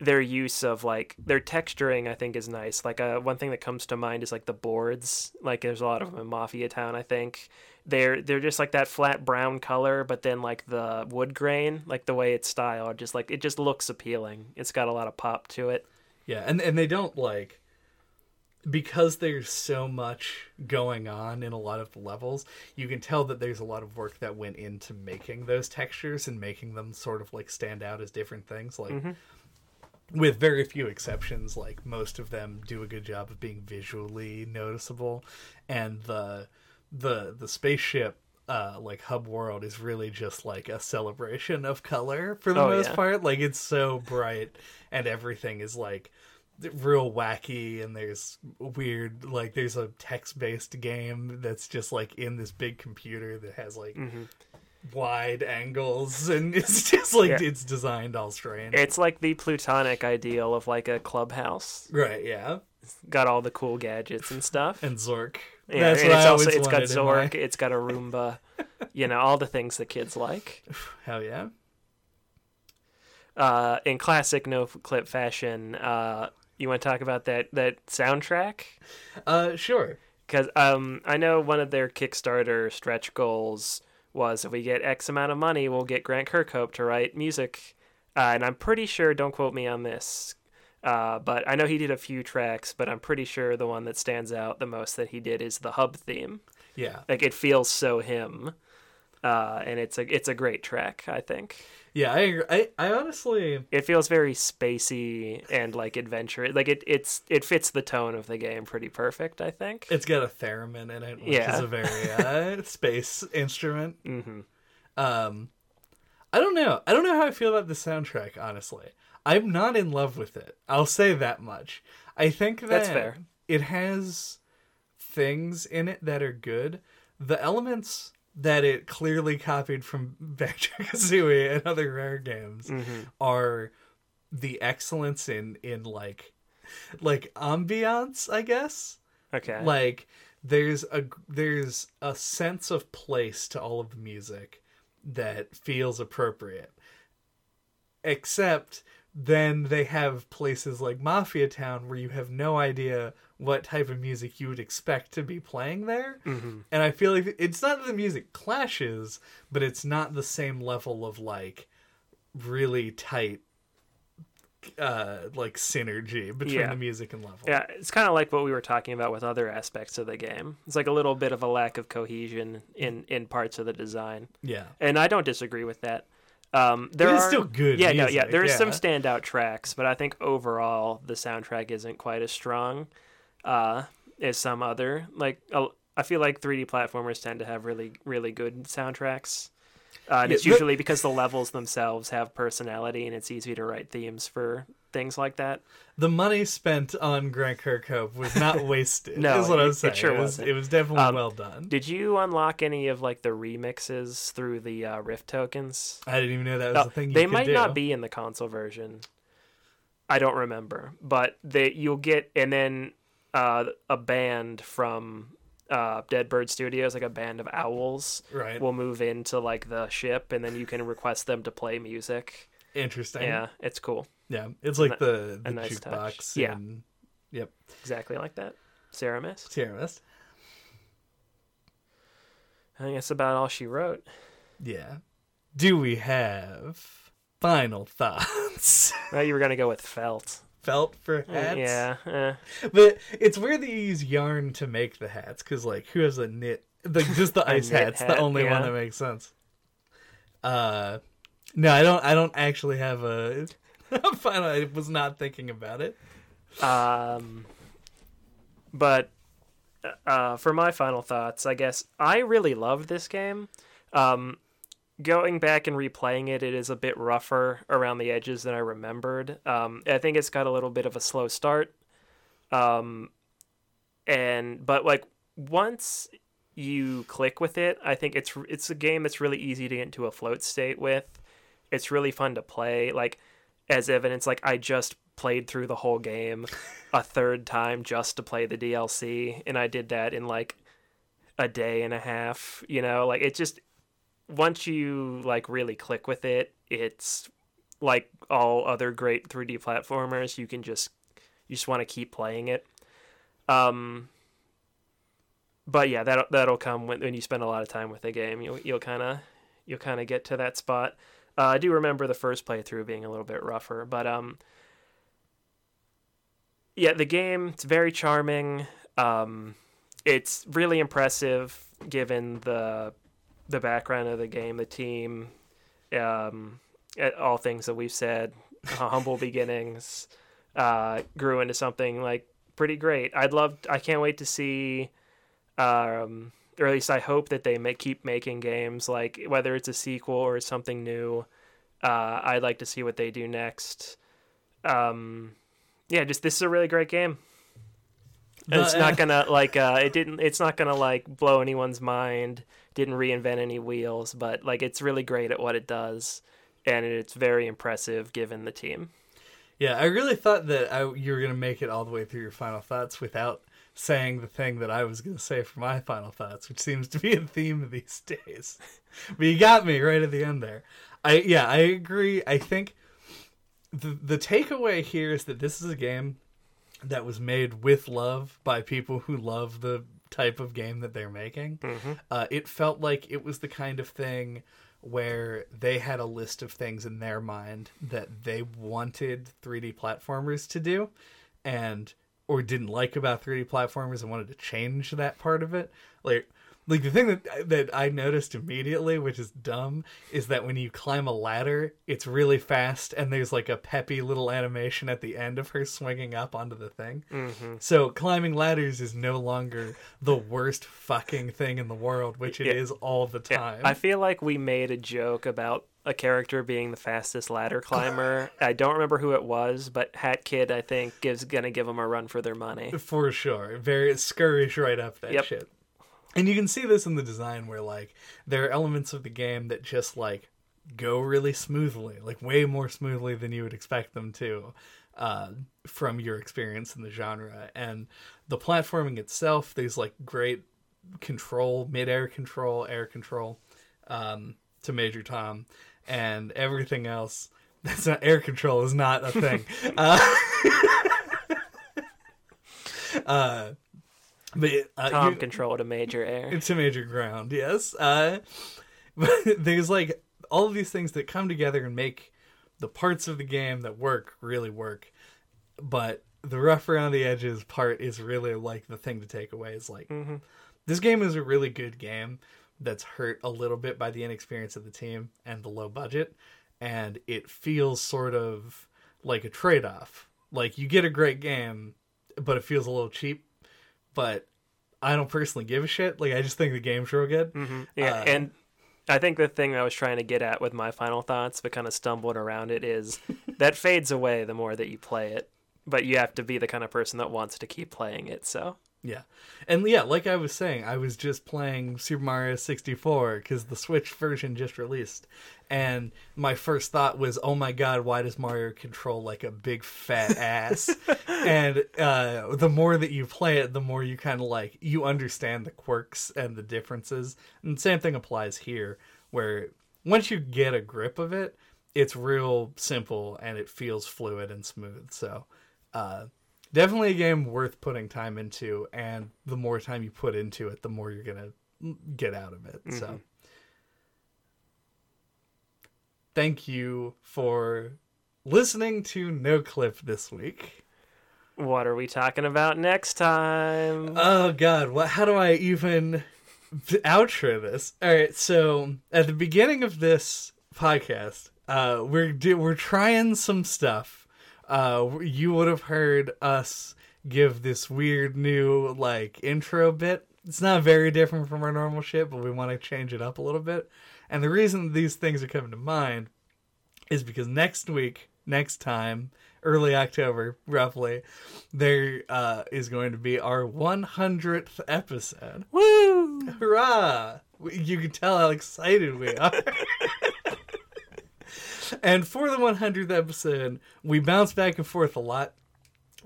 Speaker 2: their use of like their texturing i think is nice like uh, one thing that comes to mind is like the boards like there's a lot of them in mafia town i think they're they're just like that flat brown color but then like the wood grain like the way it's styled just like it just looks appealing it's got a lot of pop to it
Speaker 1: Yeah, and and they don't like because there's so much going on in a lot of the levels. You can tell that there's a lot of work that went into making those textures and making them sort of like stand out as different things. Like with very few exceptions, like most of them do a good job of being visually noticeable, and the the the spaceship. Uh, like hub world is really just like a celebration of color for the
Speaker 2: Oh,
Speaker 1: most
Speaker 2: yeah.
Speaker 1: part like it's so bright and everything is like real wacky and there's weird like there's a text-based game that's just like in this big computer that has like wide angles and it's just like
Speaker 2: Yeah.
Speaker 1: it's designed all strange.
Speaker 2: It's like the plutonic ideal of like a clubhouse.
Speaker 1: Right yeah.
Speaker 2: Got all the cool gadgets and stuff.
Speaker 1: And zork.
Speaker 2: Yeah,
Speaker 1: that's
Speaker 2: and
Speaker 1: what
Speaker 2: it's
Speaker 1: I
Speaker 2: also it's got
Speaker 1: in my-
Speaker 2: zork it's got a roomba you know all the things that kids like.
Speaker 1: Hell yeah.
Speaker 2: Uh, in classic no clip fashion, uh, you want to talk about that that soundtrack?
Speaker 1: uh sure
Speaker 2: Because um, I know one of their Kickstarter stretch goals was if we get X amount of money, we'll get Grant Kirkhope to write music. Uh, and I'm pretty sure, don't quote me on this, uh, but I know he did a few tracks, but I'm pretty sure the one that stands out the most that he did is the hub theme.
Speaker 1: yeah
Speaker 2: Like it feels so him, uh, and it's a it's a great track. I think.
Speaker 1: Yeah i agree. I, I honestly
Speaker 2: it feels very spacey and like adventure like it it's it fits the tone of the game pretty perfect i think
Speaker 1: it's got a theremin in it which
Speaker 2: Yeah.
Speaker 1: is a very uh, space instrument
Speaker 2: hmm
Speaker 1: Um, I don't know. I don't know how I feel about the soundtrack, honestly. I'm not in love with it. I'll say that much. I think that
Speaker 2: That's fair.
Speaker 1: it has things in it that are good. The elements that it clearly copied from Banjo Kazooie and other rare games
Speaker 2: Mm-hmm.
Speaker 1: are the excellence in in like like ambiance, I guess
Speaker 2: Okay.
Speaker 1: like there's a there's a sense of place to all of the music that feels appropriate except then they have places like mafia town where you have no idea what type of music you would expect to be playing there
Speaker 2: Mhm.
Speaker 1: and i feel like it's not that the music clashes but it's not the same level of like really tight uh like synergy between
Speaker 2: Yeah.
Speaker 1: the music and level
Speaker 2: Yeah, it's kind of like what we were talking about with other aspects of the game. It's like a little bit of a lack of cohesion in in parts of the design,
Speaker 1: yeah
Speaker 2: and I don't disagree with that. Um, there are
Speaker 1: still good
Speaker 2: Yeah, no, yeah.
Speaker 1: music,
Speaker 2: There is some standout tracks, but I think overall the soundtrack isn't quite as strong uh, as some other. Like I feel like 3D platformers tend to have really really good soundtracks. Uh, and
Speaker 1: Yeah,
Speaker 2: it's
Speaker 1: but-
Speaker 2: usually because the levels themselves have personality, and it's easy to write themes for things like that.
Speaker 1: the money spent on Grant Kirkhope was not wasted.
Speaker 2: No,
Speaker 1: is what
Speaker 2: it-
Speaker 1: I'm
Speaker 2: it sure
Speaker 1: was,
Speaker 2: wasn't.
Speaker 1: It was definitely
Speaker 2: Um,
Speaker 1: well done.
Speaker 2: Did you unlock any of like the remixes through the uh, Rift tokens?
Speaker 1: I didn't even know that was
Speaker 2: Oh,
Speaker 1: a thing. You
Speaker 2: they might
Speaker 1: do.
Speaker 2: not be in the console version. I don't remember, but they you'll get and then uh, a band from uh, Deadbird Studios, like a band of owls,
Speaker 1: right.
Speaker 2: will move into like the ship, and then you can request them to play music.
Speaker 1: Interesting.
Speaker 2: Yeah, it's cool,
Speaker 1: Yeah. It's like the, the
Speaker 2: nice
Speaker 1: jukebox.
Speaker 2: Yeah.
Speaker 1: in- Yep.
Speaker 2: exactly like that. Sarah Mist.
Speaker 1: Sarah Mist.
Speaker 2: I think that's about all she wrote.
Speaker 1: Yeah. Do we have final thoughts?
Speaker 2: Well, you were gonna go with felt.
Speaker 1: Felt for hats.
Speaker 2: Yeah. eh.
Speaker 1: But it's weird that you use yarn to make the hats, because like who has a knit? Like just the ice hat's the
Speaker 2: hat,
Speaker 1: only one that makes sense. Uh, no, I don't. I don't actually have a final. I was not thinking about it.
Speaker 2: Um, but uh, for my final thoughts, I guess I really love this game. Um, going back and replaying it, it is a bit rougher around the edges than I remembered. Um, I think it's got a little bit of a slow start. Um, and but like once you click with it, I think it's it's a game that's really easy to get into a float state with. It's really fun to play. Like as evidence, like I just played through the whole game a third time just to play the DLC, and I did that in like a day and a half. You know, like it just once you like really click with it, it's like all other great 3D platformers. You can just you just want to keep playing it. Um, but yeah, that that'll come when, when you spend a lot of time with the game. You'll you'll kind of you'll kind of get to that spot. Uh, I do remember the first playthrough being a little bit rougher, but um, yeah, the game it's very charming. Um, it's really impressive given the the background of the game, the team, um, all things that we've said. uh, humble beginnings uh, grew into something like pretty great. I'd love. I can't wait to see. Um, or at least I hope that they make keep making games like whether it's a sequel or something new. Uh, I'd like to see what they do next. Um, yeah, just this is a really great game. It's not
Speaker 1: uh,
Speaker 2: gonna like uh, it didn't. It's not gonna like blow anyone's mind. Didn't reinvent any wheels, but like it's really great at what it does, and it's very impressive given the team.
Speaker 1: Yeah, I really thought that I, you were gonna make it all the way through your final thoughts without saying the thing that I was gonna say for my final thoughts, which seems to be a theme these days. but you got me right at the end there. I yeah, I agree. I think the the takeaway here is that this is a game that was made with love by people who love the type of game that they're making. Uh, it felt like it was the kind of thing where they had a list of things in their mind that they wanted 3D platformers to do and or didn't like about 3D platformers and wanted to change that part of it. Like like the thing that that I noticed immediately, which is dumb, is that when you climb a ladder, it's really fast and there's like a peppy little animation at the end of her swinging up onto the thing.
Speaker 2: Mm-hmm.
Speaker 1: So climbing ladders is no longer the worst fucking thing in the world, which it is
Speaker 2: Yeah.
Speaker 1: all the
Speaker 2: Yeah,
Speaker 1: time.
Speaker 2: I feel like we made a joke about a character being the fastest ladder climber. I don't remember who it was, but Hat Kid I think gives gonna give them a run for their money.
Speaker 1: For sure. Very scurries right up that
Speaker 2: Yep.
Speaker 1: shit. And you can see this in the design where like there are elements of the game that just like go really smoothly, like way more smoothly than you would expect them to, uh, from your experience in the genre. And the platforming itself, there's like great control, mid-air control, air control, um, to Major Tom, and everything else. That's not air control is not a thing. uh, uh, but uh,
Speaker 2: Tom
Speaker 1: you-
Speaker 2: controlled a major air.
Speaker 1: it's a major ground, yes. Uh, but there's like all of these things that come together and make the parts of the game that work really work. But the rough around the edges part is really like the thing to take away. Is like
Speaker 2: Mm-hmm.
Speaker 1: this game is a really good game that's hurt a little bit by the inexperience of the team and the low budget, and it feels sort of like a trade off. Like you get a great game, but it feels a little cheap. But I don't personally give a shit. Like I just think the game's real good.
Speaker 2: hmm Yeah,
Speaker 1: Uh,
Speaker 2: and I think the thing I was trying to get at with my final thoughts, but kind of stumbled around it, is that fades away the more that you play it. But you have to be the kind of person that wants to keep playing it. So
Speaker 1: Yeah. And yeah, like I was saying, I was just playing Super Mario 64 because the Switch version just released. And my first thought was, oh my god, why does Mario control like a big fat ass? and uh, the more that you play it, the more you kind of like, you understand the quirks and the differences. And same thing applies here, where once you get a grip of it, it's real simple and it feels fluid and smooth. So, uh, definitely a game worth putting time into and the more time you put into it the more you're gonna get out of it so. Thank you for listening to no clip this week.
Speaker 2: What are we talking about next time?
Speaker 1: oh god what how do i even outro this? All right so at the beginning of this podcast uh we're we're trying some stuff uh you would have heard us give this weird new like intro bit. It's not very different from our normal shit but we want to change it up a little bit. And the reason these things are coming to mind is because next week next time early october roughly there uh, is going to be our 100th episode.
Speaker 2: Woo!
Speaker 1: hurrah! You can tell how excited we are and for the 100th episode we bounced back and forth a lot.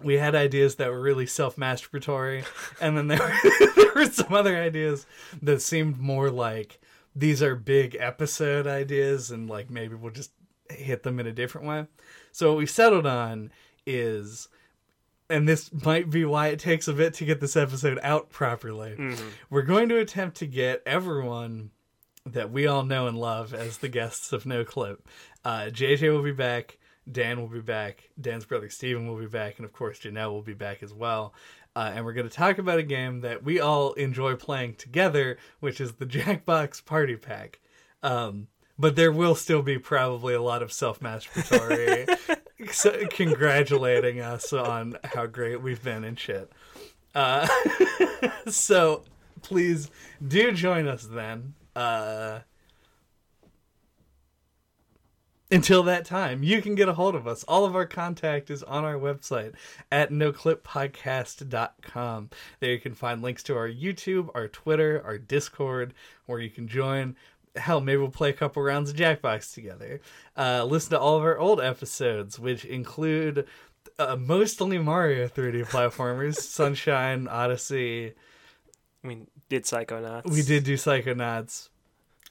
Speaker 1: We had ideas that were really self-masturbatory and then there were, there were some other ideas that seemed more like these are big episode ideas and like maybe we'll just hit them in a different way. So what we settled on is and this might be why it takes a bit to get this episode out properly. Mm-hmm. We're going to attempt to get everyone that we all know and love as the guests of No Clip. Uh, JJ will be back. Dan will be back. Dan's brother Steven will be back. And of course, Janelle will be back as well. Uh, and we're going to talk about a game that we all enjoy playing together, which is the Jackbox Party Pack. Um, but there will still be probably a lot of self masturbatory so, congratulating us on how great we've been and shit. Uh, so please do join us then. Uh, until that time, you can get a hold of us. All of our contact is on our website at noclippodcast.com. There you can find links to our YouTube, our Twitter, our Discord, where you can join. Hell, maybe we'll play a couple rounds of Jackbox together. Uh, listen to all of our old episodes, which include uh, mostly Mario 3D platformers, Sunshine, Odyssey,
Speaker 2: I mean, did Psychonauts?
Speaker 1: we did do Psychonauts,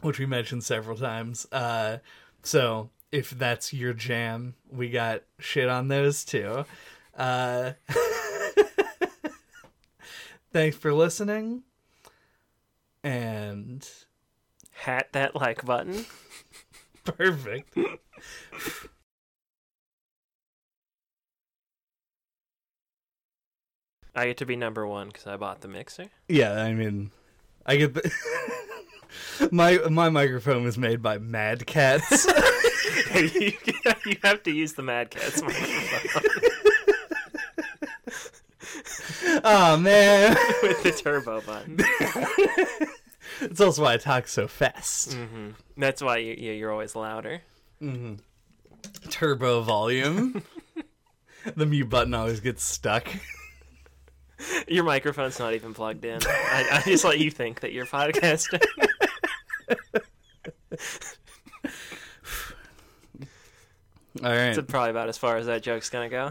Speaker 1: which we mentioned several times. Uh, so if that's your jam, we got shit on those too. Uh, thanks for listening. And
Speaker 2: Hat that like button.
Speaker 1: perfect.
Speaker 2: I get to be number one because I bought the mixer.
Speaker 1: Yeah, I mean, I get the. my my microphone was made by Mad Catz.
Speaker 2: you, you have to use the Mad Catz microphone
Speaker 1: oh man.
Speaker 2: with the turbo button.
Speaker 1: It's also why I talk so fast.
Speaker 2: hmm That's why you, you- you're always louder.
Speaker 1: Turbo volume. the mute button always gets stuck.
Speaker 2: Your microphone's not even plugged in. I, I just let you think that you're podcasting.
Speaker 1: All right.
Speaker 2: It's probably about as far as that joke's gonna go.